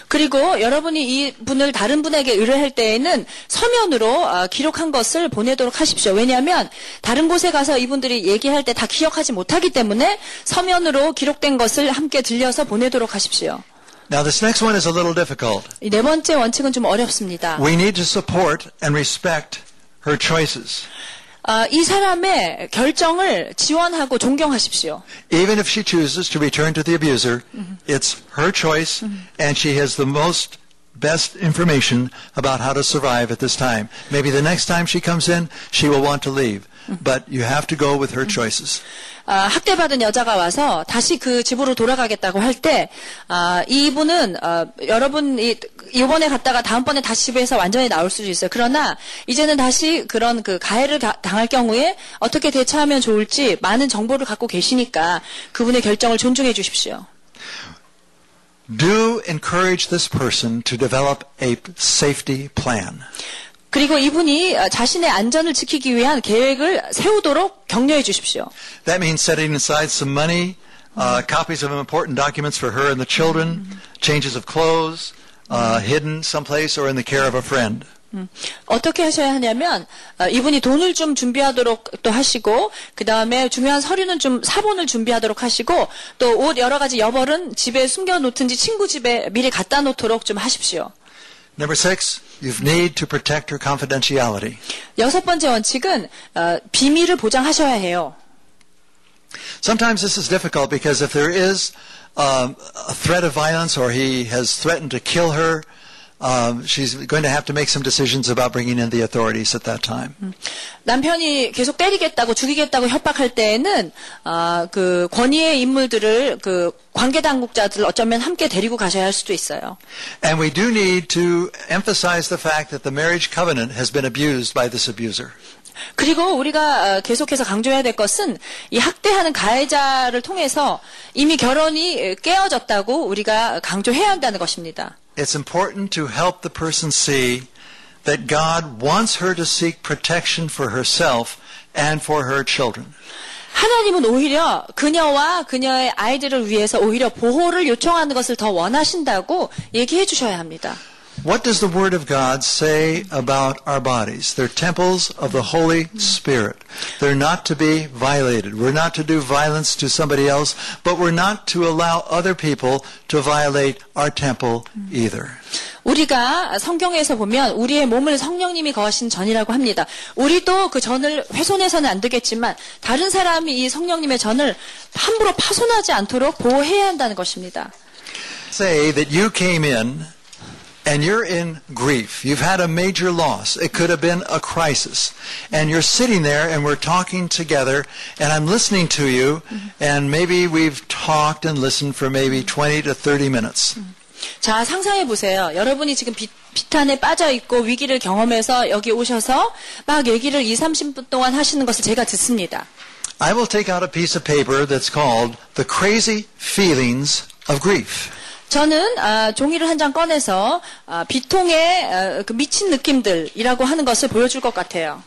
그리고 여러분이 이 분을 다른 분에게 의뢰할 때에는 서면으로 어, 기록한 것을 보내도록 하십시오. 왜냐하면 다른 곳에 가서 이분들이 얘기할 때 다 기억하지 못하기 때문에 서면으로 기록된 것을 함께 들려서 보내도록 하십시오. Now this next one is a little difficult. 이 네 번째 원칙은 좀 어렵습니다. We need to support and respect her choices. 아, 이 사람의 결정을 지원하고 존경하십시오. Even if she chooses to return to the abuser, it's her choice, and she has the most best information about how to survive at this time. Maybe the next time she comes in, she will want to leave. But you have to go with her choices. 아, 학대받은 여자가 와서 다시 그 집으로 돌아가겠다고 할 때, 아, 이분은, 어, 여러분 이, 이번에 갔다가 다음번에 다시 집에서 완전히 나올 수도 있어요. 그러나, 이제는 다시 그런 그 가해를 가- 당할 경우에 어떻게 대처하면 좋을지 많은 정보를 갖고 계시니까 그분의 결정을 존중해 주십시오. Do encourage this person to develop a safety plan. 그리고 이분이 어, 자신의 안전을 지키기 위한 계획을 세우도록 격려해 주십시오. That means setting aside some money, uh, copies of important documents for her and the children, changes of clothes, uh, hidden someplace or in the care of a friend. 어떻게 하셔야 하냐면 어, 이분이 돈을 좀 준비하도록 또 하시고 그 다음에 중요한 서류는 좀 사본을 준비하도록 하시고 또 옷 여러 가지 여벌은 집에 숨겨놓든지 친구 집에 미리 갖다 놓도록 좀 하십시오. Number six, you need to protect her confidentiality. 여섯 번째 원칙은 어, 비밀을 보장하셔야 해요. Sometimes this is difficult because if there is um, a threat of violence or he has threatened to kill her, um, she's going to have to make some decisions about bringing in the authorities at that time. 남편이 계속 때리겠다고 죽이겠다고 협박할 때에는 아, 그 권위의 인물들을 그 관계 당국자들 어쩌면 함께 데리고 가셔야 할 수도 있어요. And we do need to emphasize the fact that the marriage covenant has been abused by this abuser. 그리고 우리가 어, 계속해서 강조해야 될 것은 이 학대하는 가해자를 통해서 이미 결혼이 깨어졌다고 우리가 강조해야 한다는 것입니다. It's important to help the person see that God wants her to seek protection for herself and for her children. 하나님은 오히려 그녀와 그녀의 아이들을 위해서 오히려 보호를 요청하는 것을 더 원하신다고 얘기해 주셔야 합니다. What does the Word of God say about our bodies? They're temples of the Holy Spirit. They're not to be violated. We're not to do violence to somebody else, but we're not to allow other people to violate our temple either. 우리가 성경에서 보면 우리의 몸을 성령님이 거하신 전이라고 합니다. 우리도 그 전을 훼손해서는 안 되겠지만 다른 사람이 이 성령님의 전을 함부로 파손하지 않도록 보호해야 한다는 것입니다. Say that you came in and you're in grief. You've had a major loss. It could have been a crisis. And you're sitting there and we're talking together and I'm listening to you and maybe we've talked and listened for maybe 20 to 30 minutes. 자, 상상해 보세요. 여러분이 지금 비, 비탄에 빠져 있고 위기를 경험해서 여기 오셔서 막 얘기를 2, 30분 동안 하시는 것을 제가 듣습니다. I will take out a piece of paper that's called The Crazy Feelings of Grief. 저는 아, 종이를 한 장 꺼내서 아, 비통의 아, 그 미친 느낌들이라고 하는 것을 보여줄 것 같아요.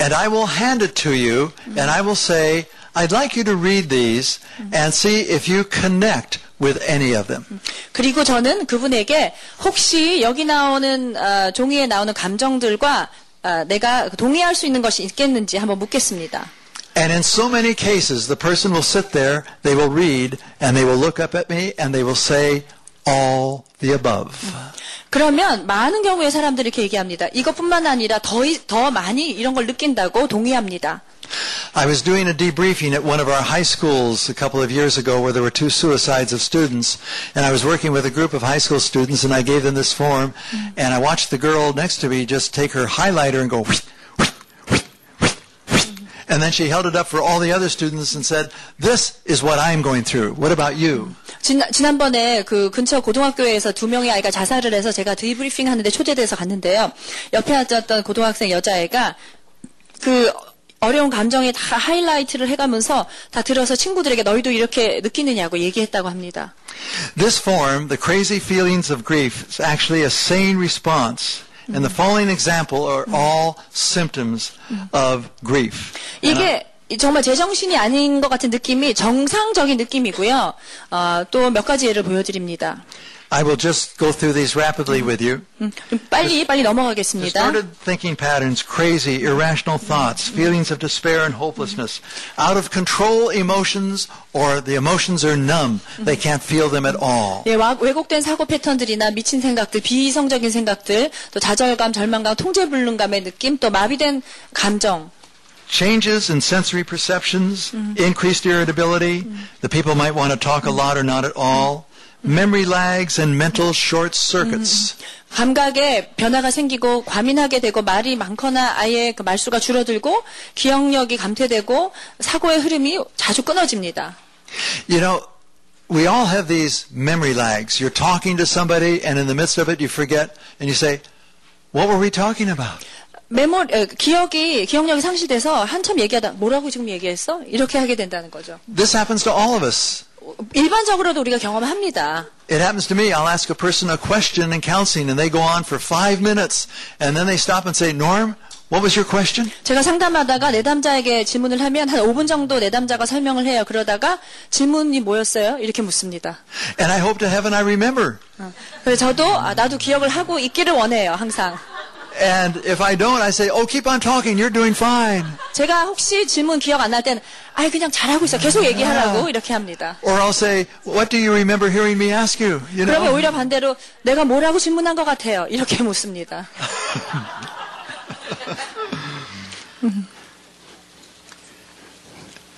And I will hand it to you, and I will say, I'd like you to read these and see if you connect with any of them. 그리고 저는 그분에게 혹시 여기 나오는 아, 종이에 나오는 감정들과 아, 내가 동의할 수 있는 것이 있겠는지 한번 묻겠습니다. And in so many cases, the person will sit there, they will read, and they will look up at me, and they will say, all the above. 그러면 많은 경우에 사람들이 이렇게 얘기합니다. 이것뿐만 아니라 더, 이- 더 많이 이런 걸 느낀다고 동의합니다. I was doing a debriefing at one of our high schools a couple of years ago where there were two suicides of students. And I was working with a group of high school students and I gave them this form. And I watched the girl next to me just take her highlighter and go, and then she held it up for all the other students and said, this is what I'm going through. What about you? 지난, 지난번에 그 근처 고등학교에서 두 명의 아이가 자살을 해서 제가 디브리핑 하는데 초대돼서 갔는데요. 옆에 앉았던 고등학생 여자애가 그 어려운 감정에 다 하이라이트를 해가면서 다 들어서 친구들에게 너희도 이렇게 느끼느냐고 얘기했다고 합니다. This form, the crazy feelings of grief, is actually a sane response. And the following example are all symptoms of grief. 이게 정말 제정신이 아닌 것 같은 느낌이 정상적인 느낌이고요. 어, 또 몇 가지 예를 보여드립니다. I will just go through these rapidly with you. 음, 좀 빨리 빨리 넘어가겠습니다. Distorted thinking patterns, crazy, irrational thoughts, feelings of despair and hopelessness, out of control emotions, or the emotions are numb. They can't feel them at all. 예, 와- 왜곡된 사고 패턴들이나 미친 생각들, 비이성적인 생각들, 또 좌절감, 절망감, 통제불능감의 느낌, 또 마비된 감정, Changes in sensory perceptions, increased irritability. The people might want to talk a lot or not at all. Memory lags and mental short circuits. 감각에 변화가 생기고 과민하게 되고 말이 많거나 아예 그 말수가 줄어들고 기억력이 감퇴되고 사고의 흐름이 자주 끊어집니다. You know, we all have these memory lags. You're talking to somebody and in the midst of it you forget and you say, what were we talking about? 메모 에, 기억이 기억력이 상실돼서 한참 얘기하다 뭐라고 지금 얘기했어? 이렇게 하게 된다는 거죠. This happens to all of us. 일반적으로도 우리가 경험합니다. It happens to me. I'll ask a person a question in counseling and they go on for five minutes and then they stop and say, Norm, what was your question? 제가 상담하다가 내담자에게 질문을 하면 한 5분 정도 내담자가 설명을 해요. 그러다가 질문이 뭐였어요? 이렇게 묻습니다. And I hope to heaven I remember. 그래서 저도 아, 나도 기억을 하고 있기를 원해요. 항상. And if I don't, I say, oh, keep on talking. You're doing fine. 제가 혹시 질문 기억 안 날 때는 아이 그냥 잘하고 있어. 계속 얘기하라고 이렇게 합니다. Or I'll say, what do you remember hearing me ask you? You 그러면 know? 오히려 반대로 내가 뭐라고 질문한 것 같아요. 이렇게 묻습니다.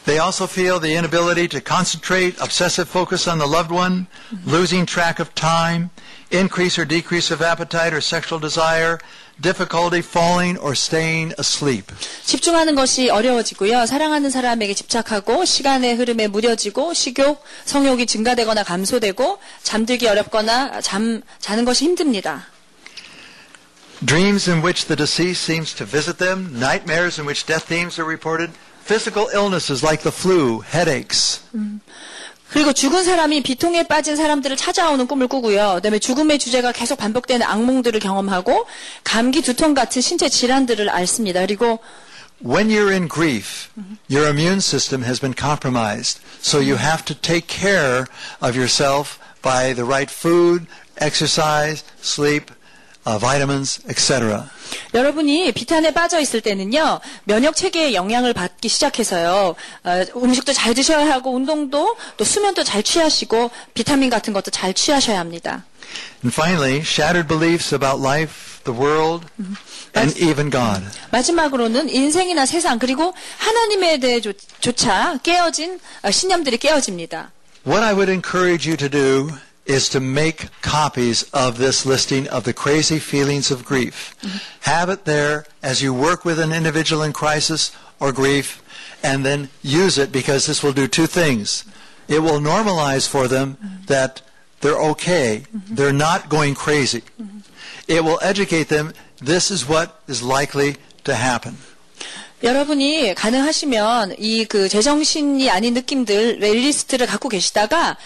They also feel the inability to concentrate, obsessive focus on the loved one, losing track of time, increase or decrease of appetite or sexual desire, difficulty falling or staying asleep. 집중하는 것이 어려워지고요. 사랑하는 사람에게 집착하고 시간의 흐름에 무뎌지고 식욕, 성욕이 증가되거나 감소되고 잠들기 어렵거나 잠 자는 것이 힘듭니다. Dreams in which the deceased seems to visit them, nightmares in which death themes are reported, physical illnesses like the flu, headaches. 그리고 죽은 사람이 비통에 빠진 사람들을 찾아오는 꿈을 꾸고요. 그다음에 죽음의 주제가 계속 반복되는 악몽들을 경험하고 감기, 두통 같은 신체 질환들을 앓습니다. 그리고 When you're in grief, your immune system has been compromised. So you have to take care of yourself by the right food, exercise, sleep, uh, vitamins, etc. 여러분이 비탄에 빠져 있을 때는요 면역 체계의 영향을 받기 시작해서요 어, 음식도 잘 드셔야 하고 운동도 또 수면도 잘 취하시고 비타민 같은 것도 잘 취하셔야 합니다. And finally, shattered beliefs about life, the world, and even God. 마지막으로는 인생이나 세상 그리고 하나님에 대해조차 깨어진 어, 신념들이 깨어집니다. What I would encourage you to do is to make copies of this listing of the crazy feelings of grief. Mm-hmm. Have it there as you work with an individual in crisis or grief, and then use it because this will do two things. It will normalize for them mm-hmm. that they're okay. Mm-hmm. They're not going crazy. It will educate them. This is what is likely to happen. 여러분이 가능하시면 이 그 제정신이 아닌 느낌들 웰리스트를 갖고 계시다가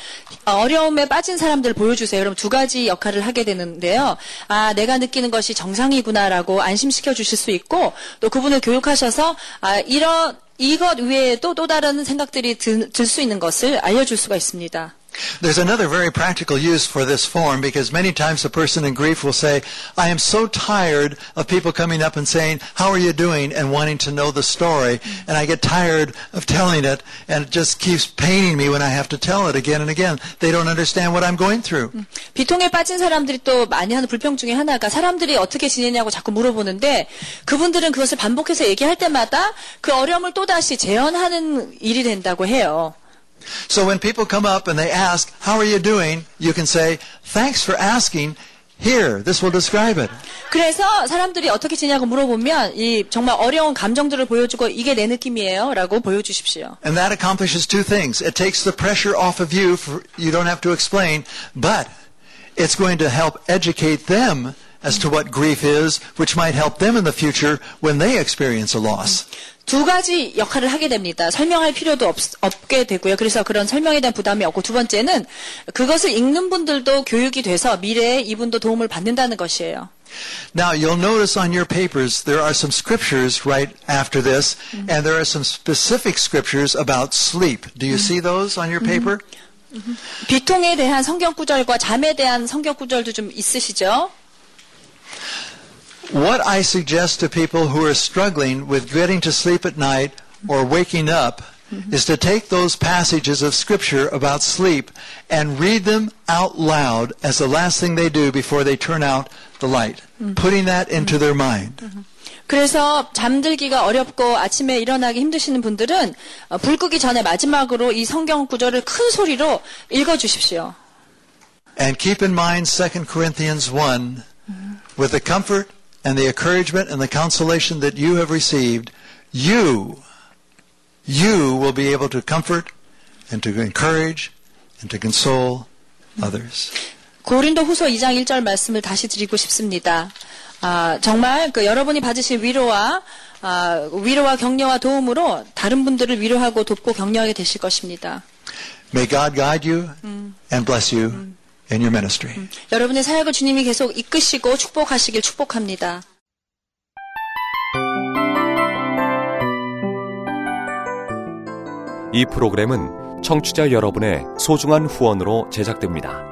어려움에 빠진 사람들 보여주세요. 그럼 두 가지 역할을 하게 되는데요. 아 내가 느끼는 것이 정상이구나라고 안심시켜 주실 수 있고 또 그분을 교육하셔서 아 이런 이것 외에도 또 다른 생각들이 들 수 있는 것을 알려줄 수가 있습니다. There's another very practical use for this form because many times a person in grief will say, I am so tired of people coming up and saying, how are you doing? and wanting to know the story. And I get tired of telling it and it just keeps paining me when I have to tell it again and again. They don't understand what I'm going through. 비통에 빠진 사람들이 또 많이 하는 불평 중에 하나가 사람들이 어떻게 지내냐고 자꾸 물어보는데 그분들은 그것을 반복해서 얘기할 때마다 그 어려움을 또다시 재현하는 일이 된다고 해요. So when people come up and they ask, how are you doing? You can say, thanks for asking. Here, this will describe it. 그래서 사람들이 어떻게 지내냐고 물어보면 이 정말 어려운 감정들을 보여주고 이게 내 느낌이에요라고 보여주십시오. And that accomplishes two things. It takes the pressure off of you for you don't have to explain, but it's going to help educate them as to what grief is, which might help them in the future when they experience a loss. 두 가지 역할을 하게 됩니다. 설명할 필요도 없, 없게 되고요. 그래서 그런 설명에 대한 부담이 없고 두 번째는 그것을 읽는 분들도 교육이 돼서 미래에 이분도 도움을 받는다는 것이에요. Now, you'll notice on your papers there are some scriptures right after this, and there are some specific scriptures about sleep. Do you see those on your paper? 비통에 대한 성경 구절과 잠에 대한 성경 구절도 좀 있으시죠? What I suggest to people who are struggling with getting to sleep at night or waking up is to take those passages of Scripture about sleep and read them out loud as the last thing they do before they turn out the light, putting that into their mind. 그래서 잠들기가 어렵고 아침에 일어나기 힘드시는 분들은 어, 불 끄기 전에 마지막으로 이 성경 구절을 큰 소리로 읽어 주십시오. And keep in mind 2 Corinthians 1 with the comfort and the encouragement and the consolation that you have received, you, you will be able to comfort and to encourage and to console others. 고린도 후서 2장 1절 말씀을 다시 드리고 싶습니다. 아, 정말 그 여러분이 받으실 위로와 아, 위로와 격려와 도움으로 다른 분들을 위로하고 돕고 격려하게 되실 것입니다. May God guide you and bless you In your ministry. 여러분의 사역을 주님이 계속 이끄시고 축복하시길 축복합니다. 이 프로그램은 청취자 여러분의 소중한 후원으로 제작됩니다.